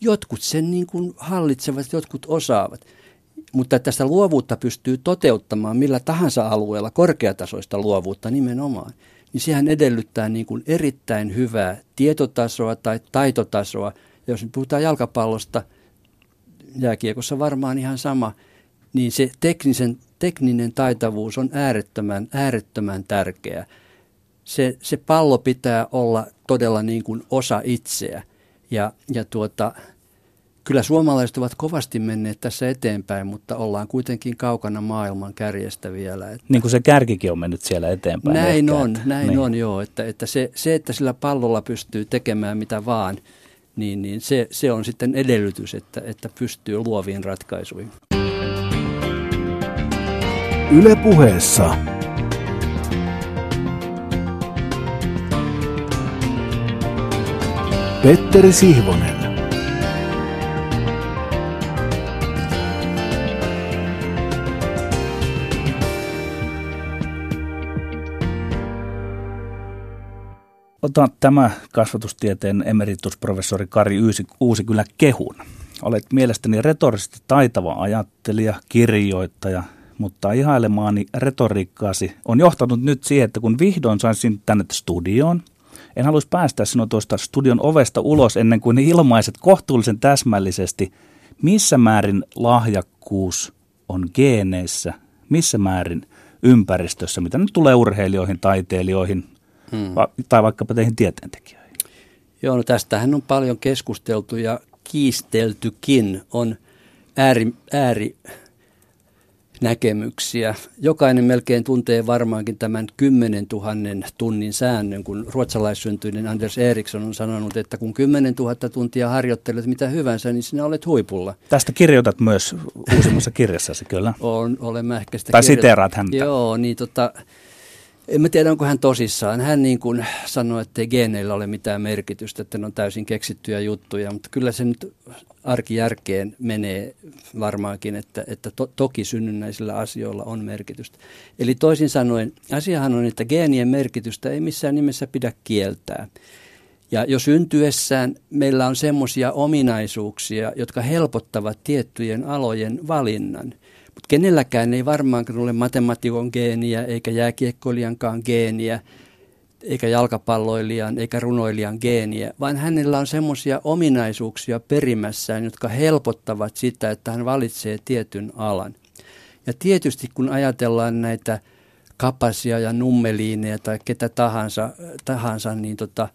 jotkut sen niin kuin hallitsevat, jotkut osaavat. Mutta tästä luovuutta pystyy toteuttamaan millä tahansa alueella, korkeatasoista luovuutta nimenomaan, niin sehän edellyttää niin kuin erittäin hyvää tietotasoa tai taitotasoa. Ja jos nyt puhutaan jalkapallosta, jääkiekossa varmaan ihan sama, niin se teknisen, tekninen taitavuus on äärettömän, äärettömän tärkeä. Se, se pallo pitää olla todella niin kuin osa itseä. Ja, ja tuota, Kyllä suomalaiset ovat kovasti menneet tässä eteenpäin, mutta ollaan kuitenkin kaukana maailman kärjestä vielä. Että niin kuin se kärkikin on mennyt siellä eteenpäin. Näin ehkä, on, näin niin. on joo. Että, että se, se, että sillä pallolla pystyy tekemään mitä vaan, niin, niin se, se on sitten edellytys, että, että pystyy luoviin ratkaisuihin. Yle puheessa. Petteri Sihvonen. Ota tämä kasvatustieteen emeritusprofessori Kari Uusi, kyllä kehun. Olet mielestäni retorisesti taitava ajattelija, kirjoittaja, mutta ihailemaani retoriikkaasi on johtanut nyt siihen, että kun vihdoin sain sinut tänne studioon, en haluaisi päästä sinua tuosta studion ovesta ulos ennen kuin ilmaiset kohtuullisen täsmällisesti, missä määrin lahjakkuus on geeneissä, missä määrin ympäristössä, mitä nyt tulee urheilijoihin, taiteilijoihin, hmm. va- tai vaikkapa teihin tieteentekijöihin? Joo, no tästähän on paljon keskusteltu ja kiisteltykin. On ääri, ääri näkemyksiä. Jokainen melkein tuntee varmaankin tämän 10 000 tunnin säännön, kun ruotsalaissyntyinen Anders Eriksson on sanonut, että kun 10 000 tuntia harjoittelet mitä hyvänsä, niin sinä olet huipulla. Tästä kirjoitat myös uusimmassa kirjassasi, kyllä. On, olen mä ehkä sitä Tai siteeraat häntä. Joo, niin tota, en mä tiedä, onko hän tosissaan. Hän niin kuin sanoi, että ei geeneillä ole mitään merkitystä, että ne on täysin keksittyjä juttuja, mutta kyllä se nyt arkijärkeen menee varmaankin, että, että to, toki synnynnäisillä asioilla on merkitystä. Eli toisin sanoen, asiahan on, että geenien merkitystä ei missään nimessä pidä kieltää. Ja jo syntyessään meillä on semmoisia ominaisuuksia, jotka helpottavat tiettyjen alojen valinnan. Mutta kenelläkään ei varmaankaan ole matemaatikon geeniä eikä jääkiekkoilijankaan geeniä eikä jalkapalloilijan eikä runoilijan geeniä, vaan hänellä on semmoisia ominaisuuksia perimässään, jotka helpottavat sitä, että hän valitsee tietyn alan. Ja tietysti kun ajatellaan näitä kapasia ja nummeliineja tai ketä tahansa, tahansa niin tota,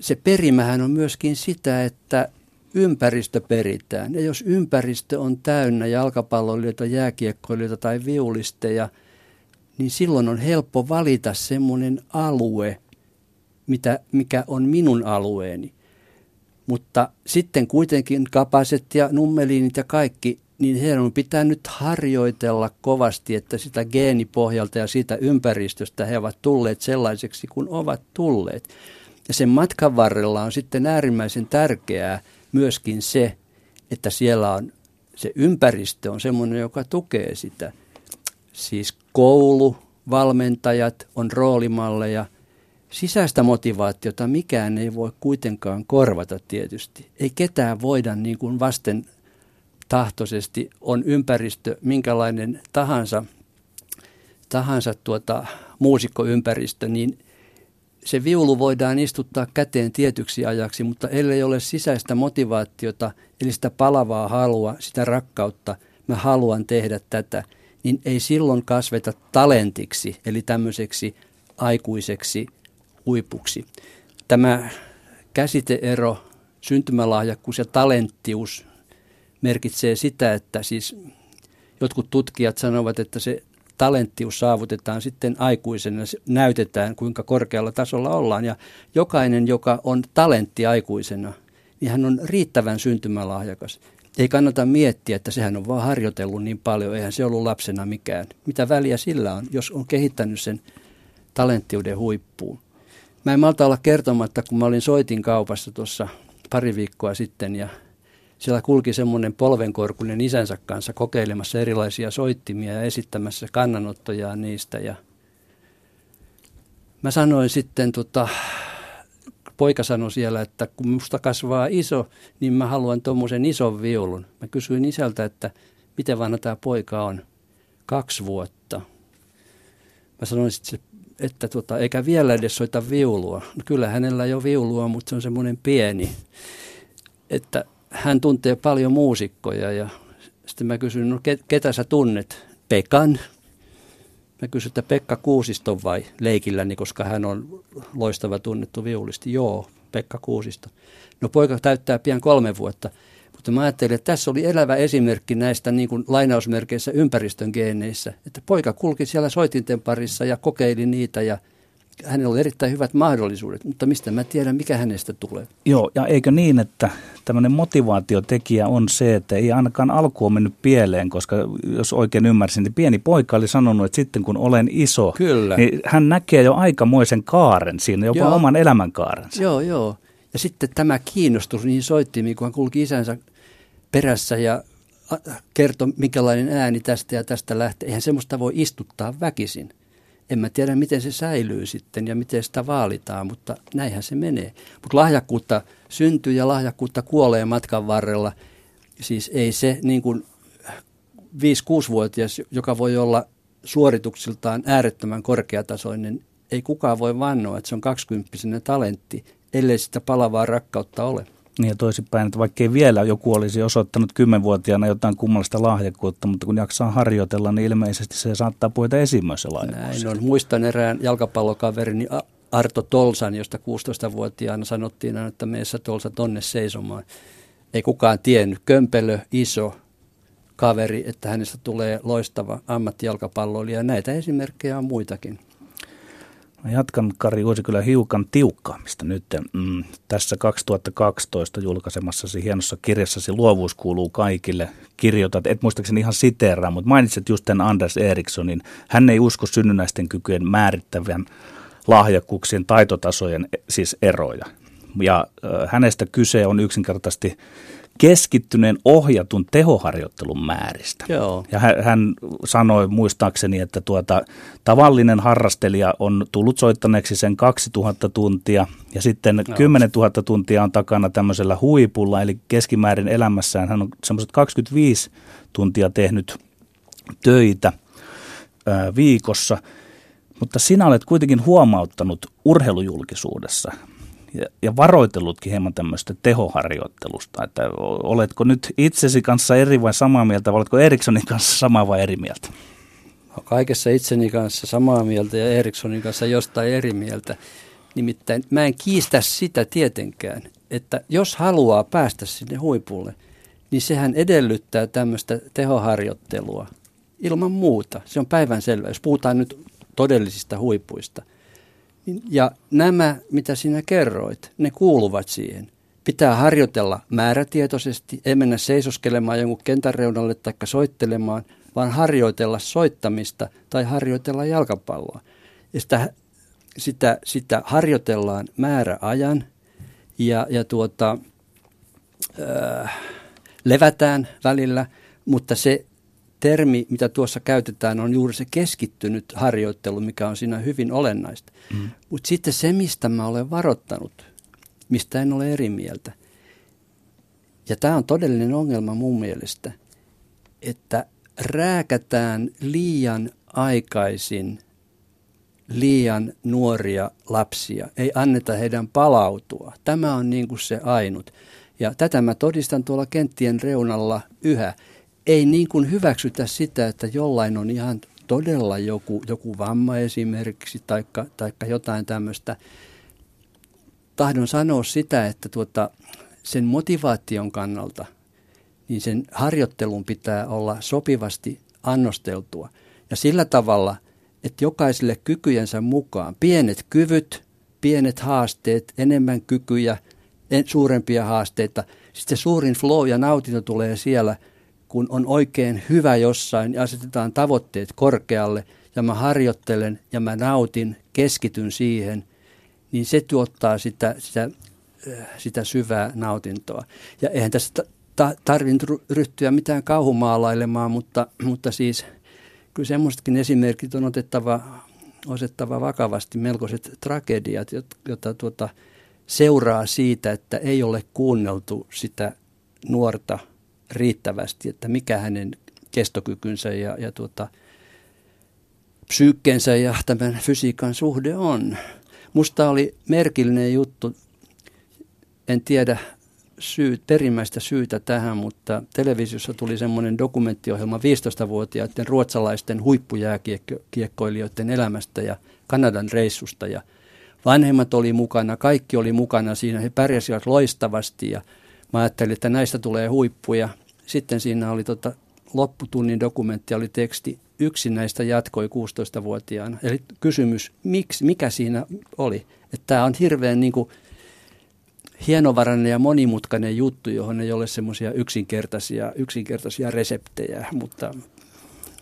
se perimähän on myöskin sitä, että ympäristö peritään. Ja jos ympäristö on täynnä jalkapalloilijoita, jääkiekkoilijoita tai viulisteja, niin silloin on helppo valita semmoinen alue, mitä, mikä on minun alueeni. Mutta sitten kuitenkin kapaset ja nummeliinit ja kaikki, niin heidän pitää nyt harjoitella kovasti, että sitä geenipohjalta ja siitä ympäristöstä he ovat tulleet sellaiseksi kuin ovat tulleet. Ja sen matkan varrella on sitten äärimmäisen tärkeää myöskin se, että siellä on se ympäristö on semmoinen, joka tukee sitä. Siis koulu, valmentajat on roolimalleja. Sisäistä motivaatiota mikään ei voi kuitenkaan korvata tietysti. Ei ketään voida niin kuin vasten tahtoisesti on ympäristö minkälainen tahansa, tahansa tuota, muusikkoympäristö, niin se viulu voidaan istuttaa käteen tietyksi ajaksi, mutta ellei ole sisäistä motivaatiota, eli sitä palavaa halua, sitä rakkautta, mä haluan tehdä tätä, niin ei silloin kasveta talentiksi, eli tämmöiseksi aikuiseksi huipuksi. Tämä käsiteero, syntymälahjakkuus ja talenttius merkitsee sitä, että siis jotkut tutkijat sanovat, että se talenttius saavutetaan sitten aikuisena, näytetään kuinka korkealla tasolla ollaan. Ja jokainen, joka on talentti aikuisena, niin hän on riittävän syntymälahjakas. Ei kannata miettiä, että sehän on vaan harjoitellut niin paljon, eihän se ollut lapsena mikään. Mitä väliä sillä on, jos on kehittänyt sen talenttiuden huippuun. Mä en malta olla kertomatta, kun mä olin soitin kaupassa tuossa pari viikkoa sitten ja siellä kulki semmoinen polvenkorkunen isänsä kanssa kokeilemassa erilaisia soittimia ja esittämässä kannanottoja niistä. Ja mä sanoin sitten, tota, poika sanoi siellä, että kun musta kasvaa iso, niin mä haluan tuommoisen ison viulun. Mä kysyin isältä, että miten vanha tämä poika on. Kaksi vuotta. Mä sanoin sitten, että tota, eikä vielä edes soita viulua. No, kyllä hänellä jo viulua, mutta se on semmoinen pieni. Että hän tuntee paljon muusikkoja ja sitten mä kysyin, no ketä sä tunnet? Pekan. Mä kysyin, että Pekka Kuusisto vai leikilläni, koska hän on loistava tunnettu viulisti. Joo, Pekka Kuusisto. No poika täyttää pian kolme vuotta. Mutta mä ajattelin, että tässä oli elävä esimerkki näistä niin kuin lainausmerkeissä ympäristön geeneissä. Että poika kulki siellä soitinten parissa ja kokeili niitä ja hänellä on erittäin hyvät mahdollisuudet, mutta mistä mä tiedän, mikä hänestä tulee. Joo, ja eikö niin, että tämmöinen motivaatiotekijä on se, että ei ainakaan alku ole mennyt pieleen, koska jos oikein ymmärsin, niin pieni poika oli sanonut, että sitten kun olen iso, Kyllä. niin hän näkee jo aikamoisen kaaren siinä, jopa joo. oman elämänkaarensa. Joo, joo. Ja sitten tämä kiinnostus niin soittimiin, kun hän kulki isänsä perässä ja kertoi, minkälainen ääni tästä ja tästä lähtee. Eihän semmoista voi istuttaa väkisin. En mä tiedä, miten se säilyy sitten ja miten sitä vaalitaan, mutta näinhän se menee. Mutta lahjakkuutta syntyy ja lahjakkuutta kuolee matkan varrella. Siis ei se niin kuin 5-6-vuotias, joka voi olla suorituksiltaan äärettömän korkeatasoinen, ei kukaan voi vannoa, että se on 20 talentti, ellei sitä palavaa rakkautta ole. Niin ja toisinpäin, että vaikkei vielä joku olisi osoittanut kymmenvuotiaana jotain kummallista lahjakkuutta, mutta kun jaksaa harjoitella, niin ilmeisesti se saattaa esiin myös se Näin on. Muistan erään jalkapallokaverini Arto Tolsan, josta 16-vuotiaana sanottiin, että meessä Tolsa tonne seisomaan. Ei kukaan tiennyt. Kömpelö, iso kaveri, että hänestä tulee loistava ammattijalkapalloilija. Näitä esimerkkejä on muitakin. Mä jatkan Kari Uusikylä hiukan tiukkaamista nyt. Mm, tässä 2012 julkaisemassasi hienossa kirjassasi Luovuus kuuluu kaikille. Kirjoitat, et muistaakseni ihan siteeraa, mutta mainitset just tämän Anders Erikssonin. Hän ei usko synnynnäisten kykyjen määrittävän lahjakkuuksien taitotasojen siis eroja. Ja hänestä kyse on yksinkertaisesti keskittyneen ohjatun tehoharjoittelun määristä. Joo. Ja hän, hän sanoi muistaakseni, että tuota, tavallinen harrastelija on tullut soittaneeksi sen 2000 tuntia ja sitten Joo. 10 000 tuntia on takana tämmöisellä huipulla, eli keskimäärin elämässään hän on semmoiset 25 tuntia tehnyt töitä ää, viikossa – Mutta sinä olet kuitenkin huomauttanut urheilujulkisuudessa ja, ja varoitellutkin hieman tämmöistä tehoharjoittelusta, että oletko nyt itsesi kanssa eri vai samaa mieltä, vai oletko Erikssonin kanssa samaa vai eri mieltä? Kaikessa itseni kanssa samaa mieltä ja Erikssonin kanssa jostain eri mieltä. Nimittäin mä en kiistä sitä tietenkään, että jos haluaa päästä sinne huipulle, niin sehän edellyttää tämmöistä tehoharjoittelua ilman muuta. Se on päivänselvä, jos puhutaan nyt todellisista huipuista. Ja nämä, mitä sinä kerroit, ne kuuluvat siihen. Pitää harjoitella määrätietoisesti, ei mennä seisoskelemaan jonkun kentän reunalle tai soittelemaan, vaan harjoitella soittamista tai harjoitella jalkapalloa. Ja sitä, sitä, sitä harjoitellaan määräajan ja, ja tuota, äh, levätään välillä, mutta se termi, mitä tuossa käytetään, on juuri se keskittynyt harjoittelu, mikä on siinä hyvin olennaista. Mm. Mutta sitten se, mistä mä olen varoittanut, mistä en ole eri mieltä, ja tämä on todellinen ongelma mun mielestä, että rääkätään liian aikaisin liian nuoria lapsia, ei anneta heidän palautua. Tämä on niin kuin se ainut. Ja tätä mä todistan tuolla kenttien reunalla yhä ei niin kuin hyväksytä sitä, että jollain on ihan todella joku, joku vamma esimerkiksi taikka, taikka jotain tämmöistä. Tahdon sanoa sitä, että tuota, sen motivaation kannalta niin sen harjoittelun pitää olla sopivasti annosteltua. Ja sillä tavalla, että jokaiselle kykyjensä mukaan pienet kyvyt, pienet haasteet, enemmän kykyjä, suurempia haasteita. Sitten suurin flow ja nautinto tulee siellä – kun on oikein hyvä jossain ja asetetaan tavoitteet korkealle ja mä harjoittelen ja mä nautin, keskityn siihen, niin se tuottaa sitä, sitä, äh, sitä syvää nautintoa. Ja eihän tässä ta- tarvinnut ryhtyä mitään kauhumaalailemaan, mutta, mutta siis kyllä semmoisetkin esimerkit on otettava, otettava vakavasti, melkoiset tragediat, joita tuota, seuraa siitä, että ei ole kuunneltu sitä nuorta – riittävästi, että mikä hänen kestokykynsä ja, ja tuota, psyykkensä ja tämän fysiikan suhde on. Musta oli merkillinen juttu, en tiedä syyt, perimmäistä syytä tähän, mutta televisiossa tuli semmoinen dokumenttiohjelma 15-vuotiaiden ruotsalaisten huippujääkiekkoilijoiden elämästä ja Kanadan reissusta. Ja vanhemmat oli mukana, kaikki oli mukana siinä, he pärjäsivät loistavasti ja mä ajattelin, että näistä tulee huippuja – sitten siinä oli tota, lopputunnin dokumentti, oli teksti, yksi näistä jatkoi 16-vuotiaana. Eli kysymys, miksi, mikä siinä oli? Että tämä on hirveän niin kuin, hienovarainen ja monimutkainen juttu, johon ei ole semmoisia yksinkertaisia, yksinkertaisia reseptejä, mutta...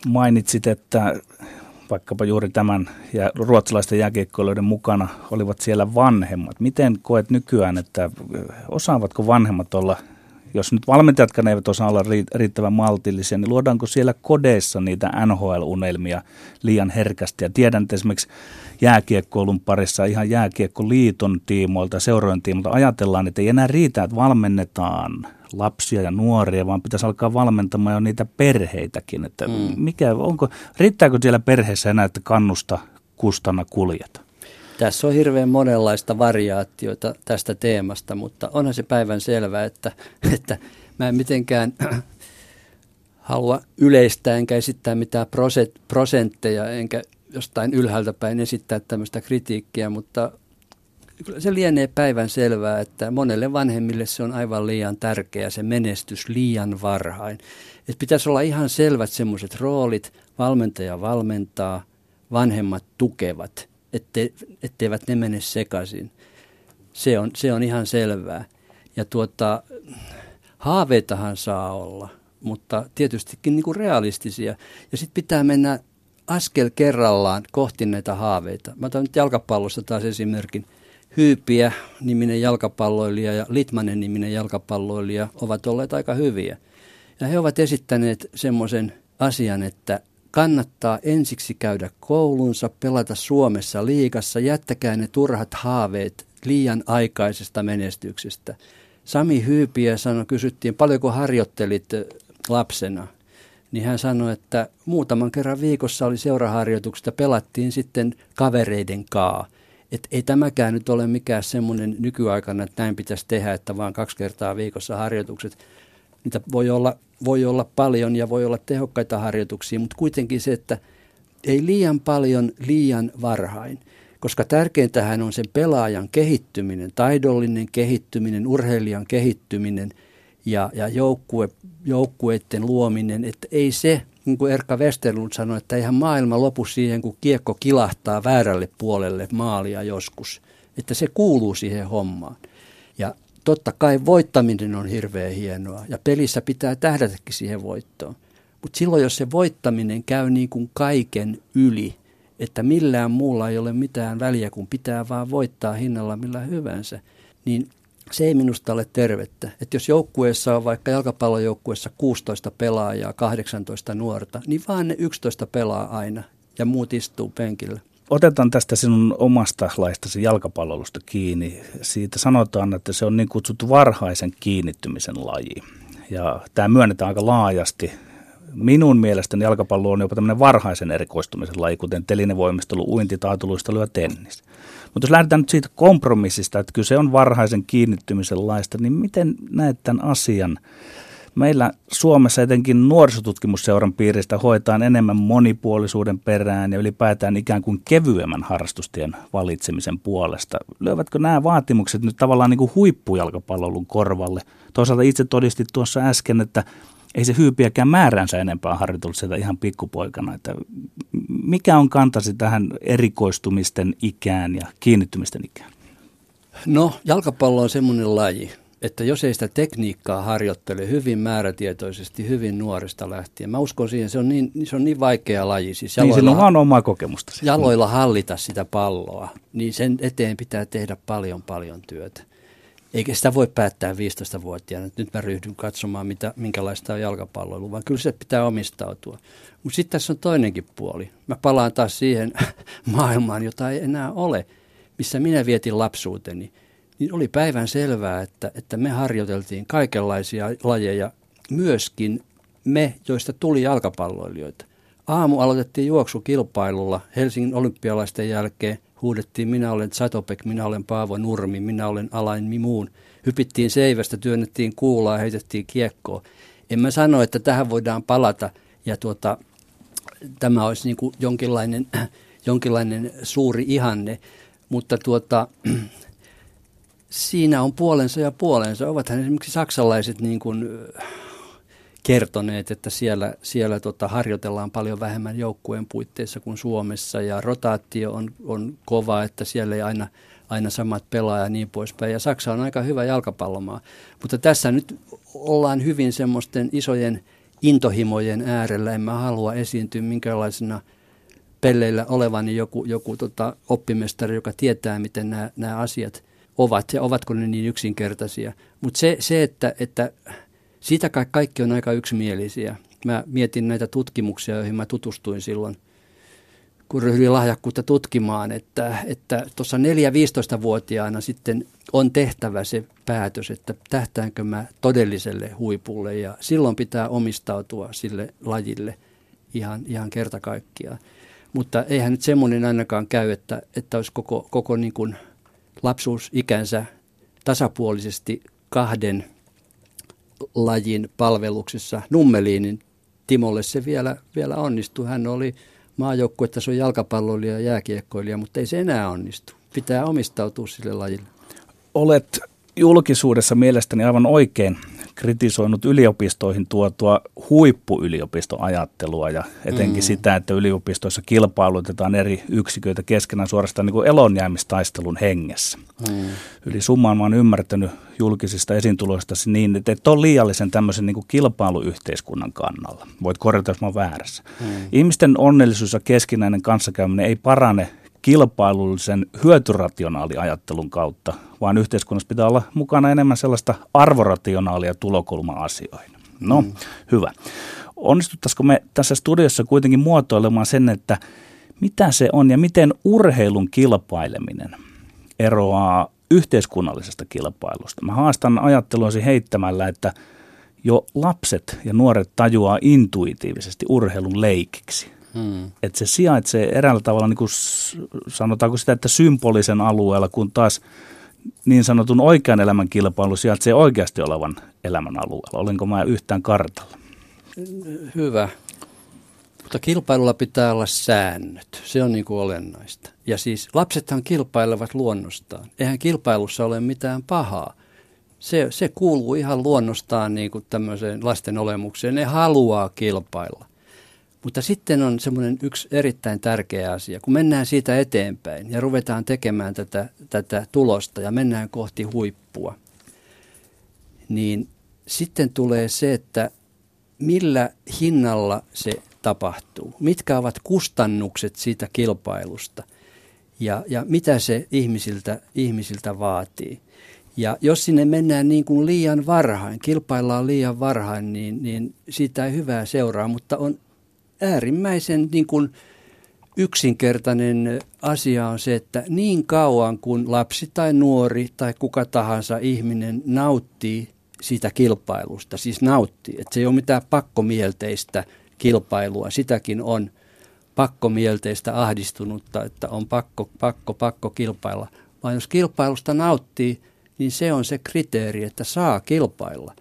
Mainitsit, että vaikkapa juuri tämän ja ruotsalaisten jääkiekkoilijoiden mukana olivat siellä vanhemmat. Miten koet nykyään, että osaavatko vanhemmat olla jos nyt valmentajatkaan eivät osaa olla riittävän maltillisia, niin luodaanko siellä kodeissa niitä NHL-unelmia liian herkästi? Ja tiedän, että esimerkiksi jääkiekkoilun parissa ihan jääkiekkoliiton tiimoilta, seurojen tiimoilta ajatellaan, että ei enää riitä, että valmennetaan lapsia ja nuoria, vaan pitäisi alkaa valmentamaan jo niitä perheitäkin. Että mm. mikä, onko, riittääkö siellä perheessä enää, että kannusta kustana kuljeta? Tässä on hirveän monenlaista variaatioita tästä teemasta, mutta onhan se päivän selvää, että, että mä en mitenkään halua yleistää enkä esittää mitään prosentteja, enkä jostain ylhäältä päin esittää tämmöistä kritiikkiä, mutta kyllä se lienee päivän selvää, että monelle vanhemmille se on aivan liian tärkeä, se menestys liian varhain. Et pitäisi olla ihan selvät semmoiset roolit, valmentaja valmentaa, vanhemmat tukevat – ette, etteivät ne mene sekaisin. Se on, se on ihan selvää. Ja tuota, haaveitahan saa olla, mutta tietystikin niin kuin realistisia. Ja sitten pitää mennä askel kerrallaan kohti näitä haaveita. Mä otan nyt jalkapallosta taas esimerkin. Hyypiä niminen jalkapalloilija ja Litmanen niminen jalkapalloilija ovat olleet aika hyviä. Ja he ovat esittäneet semmoisen asian, että kannattaa ensiksi käydä koulunsa, pelata Suomessa liikassa, jättäkää ne turhat haaveet liian aikaisesta menestyksestä. Sami Hyypiä sanoi, kysyttiin, paljonko harjoittelit lapsena. niin hän sanoi, että muutaman kerran viikossa oli seuraharjoitukset pelattiin sitten kavereiden kaa. Että ei tämäkään nyt ole mikään semmoinen nykyaikana, että näin pitäisi tehdä, että vaan kaksi kertaa viikossa harjoitukset. Niitä voi olla, voi olla paljon ja voi olla tehokkaita harjoituksia, mutta kuitenkin se, että ei liian paljon liian varhain. Koska tärkeintähän on sen pelaajan kehittyminen, taidollinen kehittyminen, urheilijan kehittyminen ja, ja joukkue, joukkueiden luominen. Että ei se, niin kuin Erkka Westerlund sanoi, että eihän maailma lopu siihen, kun kiekko kilahtaa väärälle puolelle maalia joskus. Että se kuuluu siihen hommaan. Ja totta kai voittaminen on hirveän hienoa ja pelissä pitää tähdätäkin siihen voittoon. Mutta silloin, jos se voittaminen käy niin kuin kaiken yli, että millään muulla ei ole mitään väliä, kun pitää vaan voittaa hinnalla millä hyvänsä, niin se ei minusta ole tervettä. Että jos joukkueessa on vaikka jalkapallojoukkueessa 16 pelaajaa, 18 nuorta, niin vaan ne 11 pelaa aina ja muut istuu penkillä. Otetaan tästä sinun omasta laistasi jalkapalloilusta kiinni. Siitä sanotaan, että se on niin kutsuttu varhaisen kiinnittymisen laji. Ja tämä myönnetään aika laajasti minun mielestäni jalkapallo on jopa tämmöinen varhaisen erikoistumisen laji, kuten telinevoimistelu, uinti, taitoluistelu ja tennis. Mutta jos lähdetään nyt siitä kompromissista, että kyse on varhaisen kiinnittymisen laista, niin miten näet tämän asian? Meillä Suomessa etenkin nuorisotutkimusseuran piiristä hoitaan enemmän monipuolisuuden perään ja ylipäätään ikään kuin kevyemmän harrastustien valitsemisen puolesta. Löyvätkö nämä vaatimukset nyt tavallaan niin kuin huippujalkapallon korvalle? Toisaalta itse todistit tuossa äsken, että ei se hyypiäkään määränsä enempää harjoitellut sitä ihan pikkupoikana. Että mikä on kantasi tähän erikoistumisten ikään ja kiinnittymisten ikään? No, jalkapallo on semmoinen laji, että jos ei sitä tekniikkaa harjoittele hyvin määrätietoisesti, hyvin nuoresta lähtien, mä uskon siihen, se on niin, se on niin vaikea laji. Siis jaloilla, niin, se on vaan omaa kokemusta. Jaloilla hallita sitä palloa, niin sen eteen pitää tehdä paljon paljon työtä. Eikä sitä voi päättää 15-vuotiaana, että nyt mä ryhdyn katsomaan, mitä, minkälaista on jalkapalloilu, vaan kyllä se pitää omistautua. Mutta sitten tässä on toinenkin puoli. Mä palaan taas siihen maailmaan, jota ei enää ole, missä minä vietin lapsuuteni. Niin oli päivän selvää, että, että me harjoiteltiin kaikenlaisia lajeja, myöskin me, joista tuli jalkapalloilijoita. Aamu aloitettiin juoksukilpailulla Helsingin olympialaisten jälkeen – huudettiin minä olen Zatopek, minä olen Paavo Nurmi, minä olen Alain Mimuun. Hypittiin seivästä, työnnettiin kuulaa, heitettiin kiekkoa. En mä sano, että tähän voidaan palata ja tuota, tämä olisi niin kuin jonkinlainen, jonkinlainen suuri ihanne, mutta tuota, siinä on puolensa ja puolensa. Ovathan esimerkiksi saksalaiset niin kuin kertoneet, että siellä, siellä tota, harjoitellaan paljon vähemmän joukkueen puitteissa kuin Suomessa ja rotaatio on, on kova, että siellä ei aina, aina samat pelaa ja niin poispäin. Ja Saksa on aika hyvä jalkapallomaa, mutta tässä nyt ollaan hyvin semmoisten isojen intohimojen äärellä. En mä halua esiintyä minkälaisena pelleillä olevani joku, joku tota, oppimestari, joka tietää, miten nämä, nämä asiat ovat ja ovatko ne niin yksinkertaisia. Mutta se, se, että, että siitä kaikki on aika yksimielisiä. Mä mietin näitä tutkimuksia, joihin mä tutustuin silloin, kun ryhdyin lahjakkuutta tutkimaan, että tuossa että 4-15-vuotiaana sitten on tehtävä se päätös, että tähtäänkö mä todelliselle huipulle ja silloin pitää omistautua sille lajille ihan, ihan kerta kaikkiaan. Mutta eihän nyt semmoinen ainakaan käy, että, että olisi koko, koko niin kuin lapsuusikänsä tasapuolisesti kahden lajin palveluksessa Nummeliinin Timolle se vielä, vielä onnistui. Hän oli maajoukkuetason jalkapalloilija ja jääkiekkoilija, mutta ei se enää onnistu. Pitää omistautua sille lajille. Olet julkisuudessa mielestäni aivan oikein kritisoinut yliopistoihin tuotua huippuyliopistoajattelua ja etenkin mm. sitä, että yliopistoissa kilpailutetaan eri yksiköitä keskenään suorastaan niin kuin elonjäämistaistelun hengessä. Mm. Yli summaan mä oon ymmärtänyt julkisista esiintuloista niin, että et ole liiallisen tämmöisen niin kuin kilpailuyhteiskunnan kannalla. Voit korjata, jos mä oon väärässä. Mm. Ihmisten onnellisuus ja keskinäinen kanssakäyminen ei parane kilpailullisen hyötyrationaaliajattelun kautta, vaan yhteiskunnassa pitää olla mukana enemmän sellaista arvorationaalia tulokulma-asioihin. No, mm. hyvä. Onnistuttaisiko me tässä studiossa kuitenkin muotoilemaan sen, että mitä se on ja miten urheilun kilpaileminen eroaa yhteiskunnallisesta kilpailusta? Mä haastan ajatteluasi heittämällä, että jo lapset ja nuoret tajuaa intuitiivisesti urheilun leikiksi. Hmm. Että se sijaitsee eräällä tavalla, niin kuin sanotaanko sitä, että symbolisen alueella, kun taas niin sanotun oikean elämän kilpailu sijaitsee oikeasti olevan elämän alueella. Olenko mä yhtään kartalla? Hyvä. Mutta kilpailulla pitää olla säännöt. Se on niin kuin olennaista. Ja siis lapsethan kilpailevat luonnostaan. Eihän kilpailussa ole mitään pahaa. Se, se kuuluu ihan luonnostaan niin kuin tämmöiseen lasten olemukseen. Ne haluaa kilpailla. Mutta sitten on semmoinen yksi erittäin tärkeä asia. Kun mennään siitä eteenpäin ja ruvetaan tekemään tätä, tätä tulosta ja mennään kohti huippua, niin sitten tulee se, että millä hinnalla se tapahtuu. Mitkä ovat kustannukset siitä kilpailusta ja, ja mitä se ihmisiltä, ihmisiltä vaatii. Ja jos sinne mennään niin kuin liian varhain, kilpaillaan liian varhain, niin, niin siitä ei hyvää seuraa, mutta on äärimmäisen niin kuin yksinkertainen asia on se, että niin kauan kuin lapsi tai nuori tai kuka tahansa ihminen nauttii siitä kilpailusta, siis nauttii, että se ei ole mitään pakkomielteistä kilpailua, sitäkin on pakkomielteistä ahdistunutta, että on pakko, pakko, pakko kilpailla, vaan jos kilpailusta nauttii, niin se on se kriteeri, että saa kilpailla.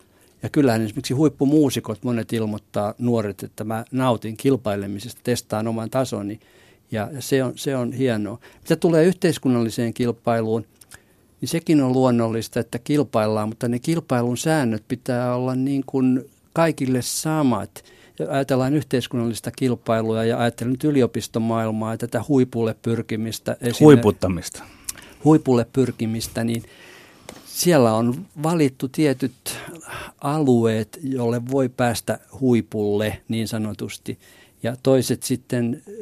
Ja kyllähän esimerkiksi huippumuusikot monet ilmoittaa nuoret, että mä nautin kilpailemisesta, testaan oman tasoni. Ja se on, se on hienoa. Mitä tulee yhteiskunnalliseen kilpailuun, niin sekin on luonnollista, että kilpaillaan, mutta ne kilpailun säännöt pitää olla niin kuin kaikille samat. Ja ajatellaan yhteiskunnallista kilpailua ja ajattelen nyt yliopistomaailmaa ja tätä huipulle pyrkimistä. Huiputtamista. Huipulle pyrkimistä, niin – siellä on valittu tietyt alueet, jolle voi päästä huipulle niin sanotusti. Ja toiset sitten äh,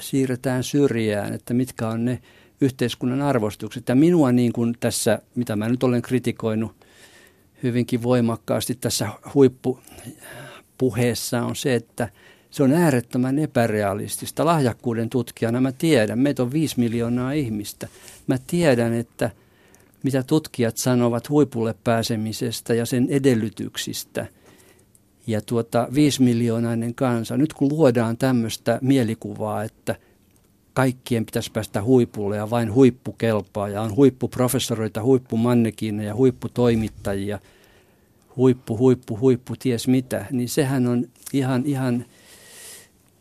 siirretään syrjään, että mitkä on ne yhteiskunnan arvostukset. Ja minua niin kuin tässä, mitä mä nyt olen kritikoinut hyvinkin voimakkaasti tässä huippupuheessa on se, että se on äärettömän epärealistista. Lahjakkuuden tutkijana mä tiedän, meitä on viisi miljoonaa ihmistä. Mä tiedän, että – mitä tutkijat sanovat huipulle pääsemisestä ja sen edellytyksistä. Ja tuota, viisi miljoonainen kansa, nyt kun luodaan tämmöistä mielikuvaa, että kaikkien pitäisi päästä huipulle ja vain huippu kelpaa ja on huippuprofessoreita, huippumannekiina ja huipputoimittajia, huippu, huippu, huippu, ties mitä, niin sehän on ihan, ihan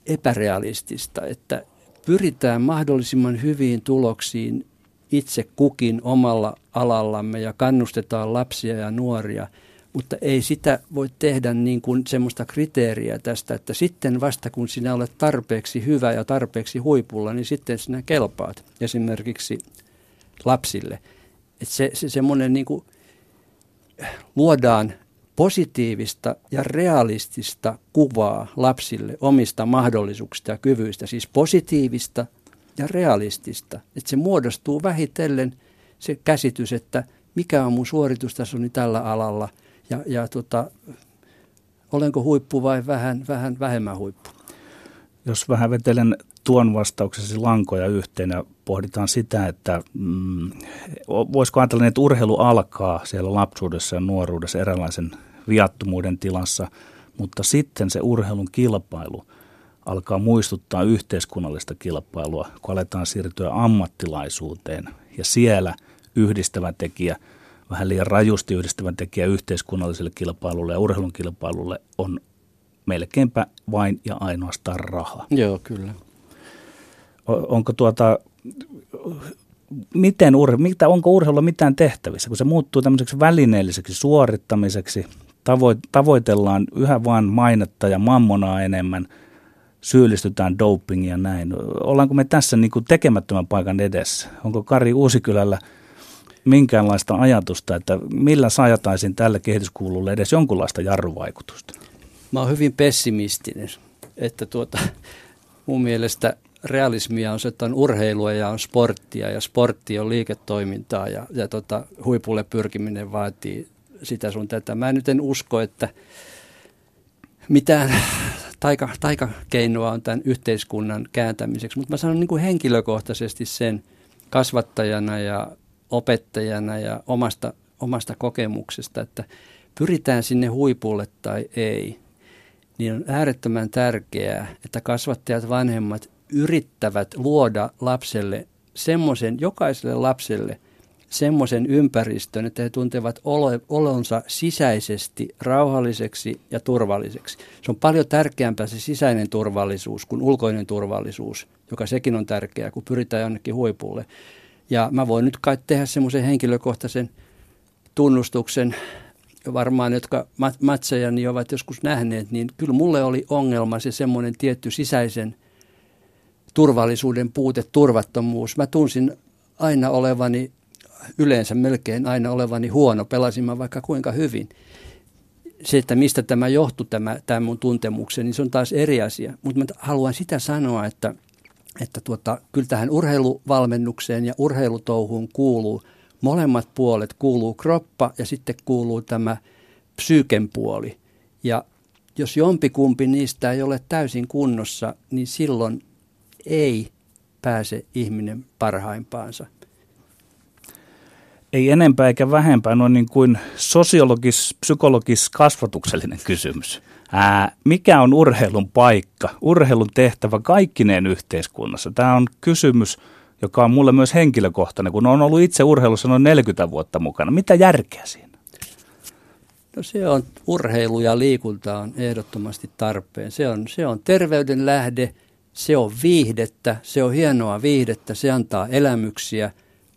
epärealistista, että pyritään mahdollisimman hyviin tuloksiin itse kukin omalla alallamme ja kannustetaan lapsia ja nuoria, mutta ei sitä voi tehdä niin kuin semmoista kriteeriä tästä, että sitten vasta kun sinä olet tarpeeksi hyvä ja tarpeeksi huipulla, niin sitten sinä kelpaat esimerkiksi lapsille. Että se, se semmoinen niin kuin luodaan positiivista ja realistista kuvaa lapsille omista mahdollisuuksista ja kyvyistä, siis positiivista ja realistista. Että se muodostuu vähitellen se käsitys, että mikä on mun suoritustasoni tällä alalla ja, ja tota, olenko huippu vai vähän, vähän vähemmän huippu. Jos vähän vetelen tuon vastauksesi lankoja yhteen ja pohditaan sitä, että mm, voisiko ajatella, että urheilu alkaa siellä lapsuudessa ja nuoruudessa eräänlaisen viattomuuden tilassa, mutta sitten se urheilun kilpailu – alkaa muistuttaa yhteiskunnallista kilpailua, kun aletaan siirtyä ammattilaisuuteen. Ja siellä yhdistävä tekijä, vähän liian rajusti yhdistävä tekijä yhteiskunnalliselle kilpailulle ja urheilun kilpailulle on melkeinpä vain ja ainoastaan raha. Joo, kyllä. Onko tuota, miten ur, mitä, onko urheilulla mitään tehtävissä, kun se muuttuu tämmöiseksi välineelliseksi suorittamiseksi, tavoitellaan yhä vain mainetta ja mammonaa enemmän – syyllistytään dopingia ja näin. Ollaanko me tässä niin kuin tekemättömän paikan edessä? Onko Kari Uusikylällä minkäänlaista ajatusta, että millä saajataisin tälle kehityskuululle edes jonkunlaista jarruvaikutusta? Mä oon hyvin pessimistinen, että tuota, mun mielestä realismia on se, että on urheilua ja on sporttia ja sportti on liiketoimintaa ja, ja tota, huipulle pyrkiminen vaatii sitä sun tätä. Mä nyt en usko, että mitään taika, taikakeinoa on tämän yhteiskunnan kääntämiseksi, mutta mä sanon niin kuin henkilökohtaisesti sen kasvattajana ja opettajana ja omasta, omasta kokemuksesta, että pyritään sinne huipulle tai ei, niin on äärettömän tärkeää, että kasvattajat, vanhemmat yrittävät luoda lapselle semmoisen, jokaiselle lapselle semmoisen ympäristön, että he tuntevat olonsa sisäisesti rauhalliseksi ja turvalliseksi. Se on paljon tärkeämpää se sisäinen turvallisuus kuin ulkoinen turvallisuus, joka sekin on tärkeää, kun pyritään jonnekin huipulle. Ja mä voin nyt kai tehdä semmoisen henkilökohtaisen tunnustuksen, varmaan jotka matsejani ovat joskus nähneet, niin kyllä mulle oli ongelma se semmoinen tietty sisäisen turvallisuuden puute, turvattomuus. Mä tunsin aina olevani, yleensä melkein aina olevani huono, pelasin mä vaikka kuinka hyvin. Se, että mistä tämä johtui, tämä, tämä mun tuntemukseni, niin se on taas eri asia. Mutta mä haluan sitä sanoa, että, että tuota, kyllä tähän urheiluvalmennukseen ja urheilutouhuun kuuluu, molemmat puolet kuuluu kroppa ja sitten kuuluu tämä psyyken puoli. Ja jos jompikumpi niistä ei ole täysin kunnossa, niin silloin ei pääse ihminen parhaimpaansa. Ei enempää eikä vähempää, noin niin kuin sosiologis, psykologis, kasvatuksellinen kysymys. Ää, mikä on urheilun paikka, urheilun tehtävä kaikkineen yhteiskunnassa? Tämä on kysymys, joka on mulle myös henkilökohtainen, kun on ollut itse urheilussa noin 40 vuotta mukana. Mitä järkeä siinä? No se on, urheilu ja liikunta on ehdottomasti tarpeen. Se on, se on terveyden lähde, se on viihdettä, se on hienoa viihdettä, se antaa elämyksiä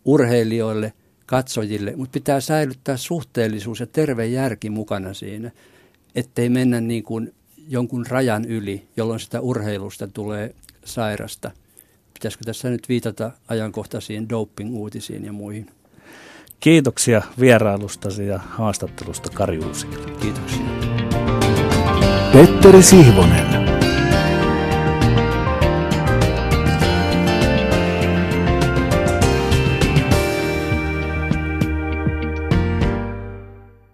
urheilijoille, katsojille, mutta pitää säilyttää suhteellisuus ja terve järki mukana siinä, ettei mennä niin kuin jonkun rajan yli, jolloin sitä urheilusta tulee sairasta. Pitäisikö tässä nyt viitata ajankohtaisiin doping-uutisiin ja muihin? Kiitoksia vierailustasi ja haastattelusta Kari Uusikila. Kiitoksia. Petteri Sihvonen.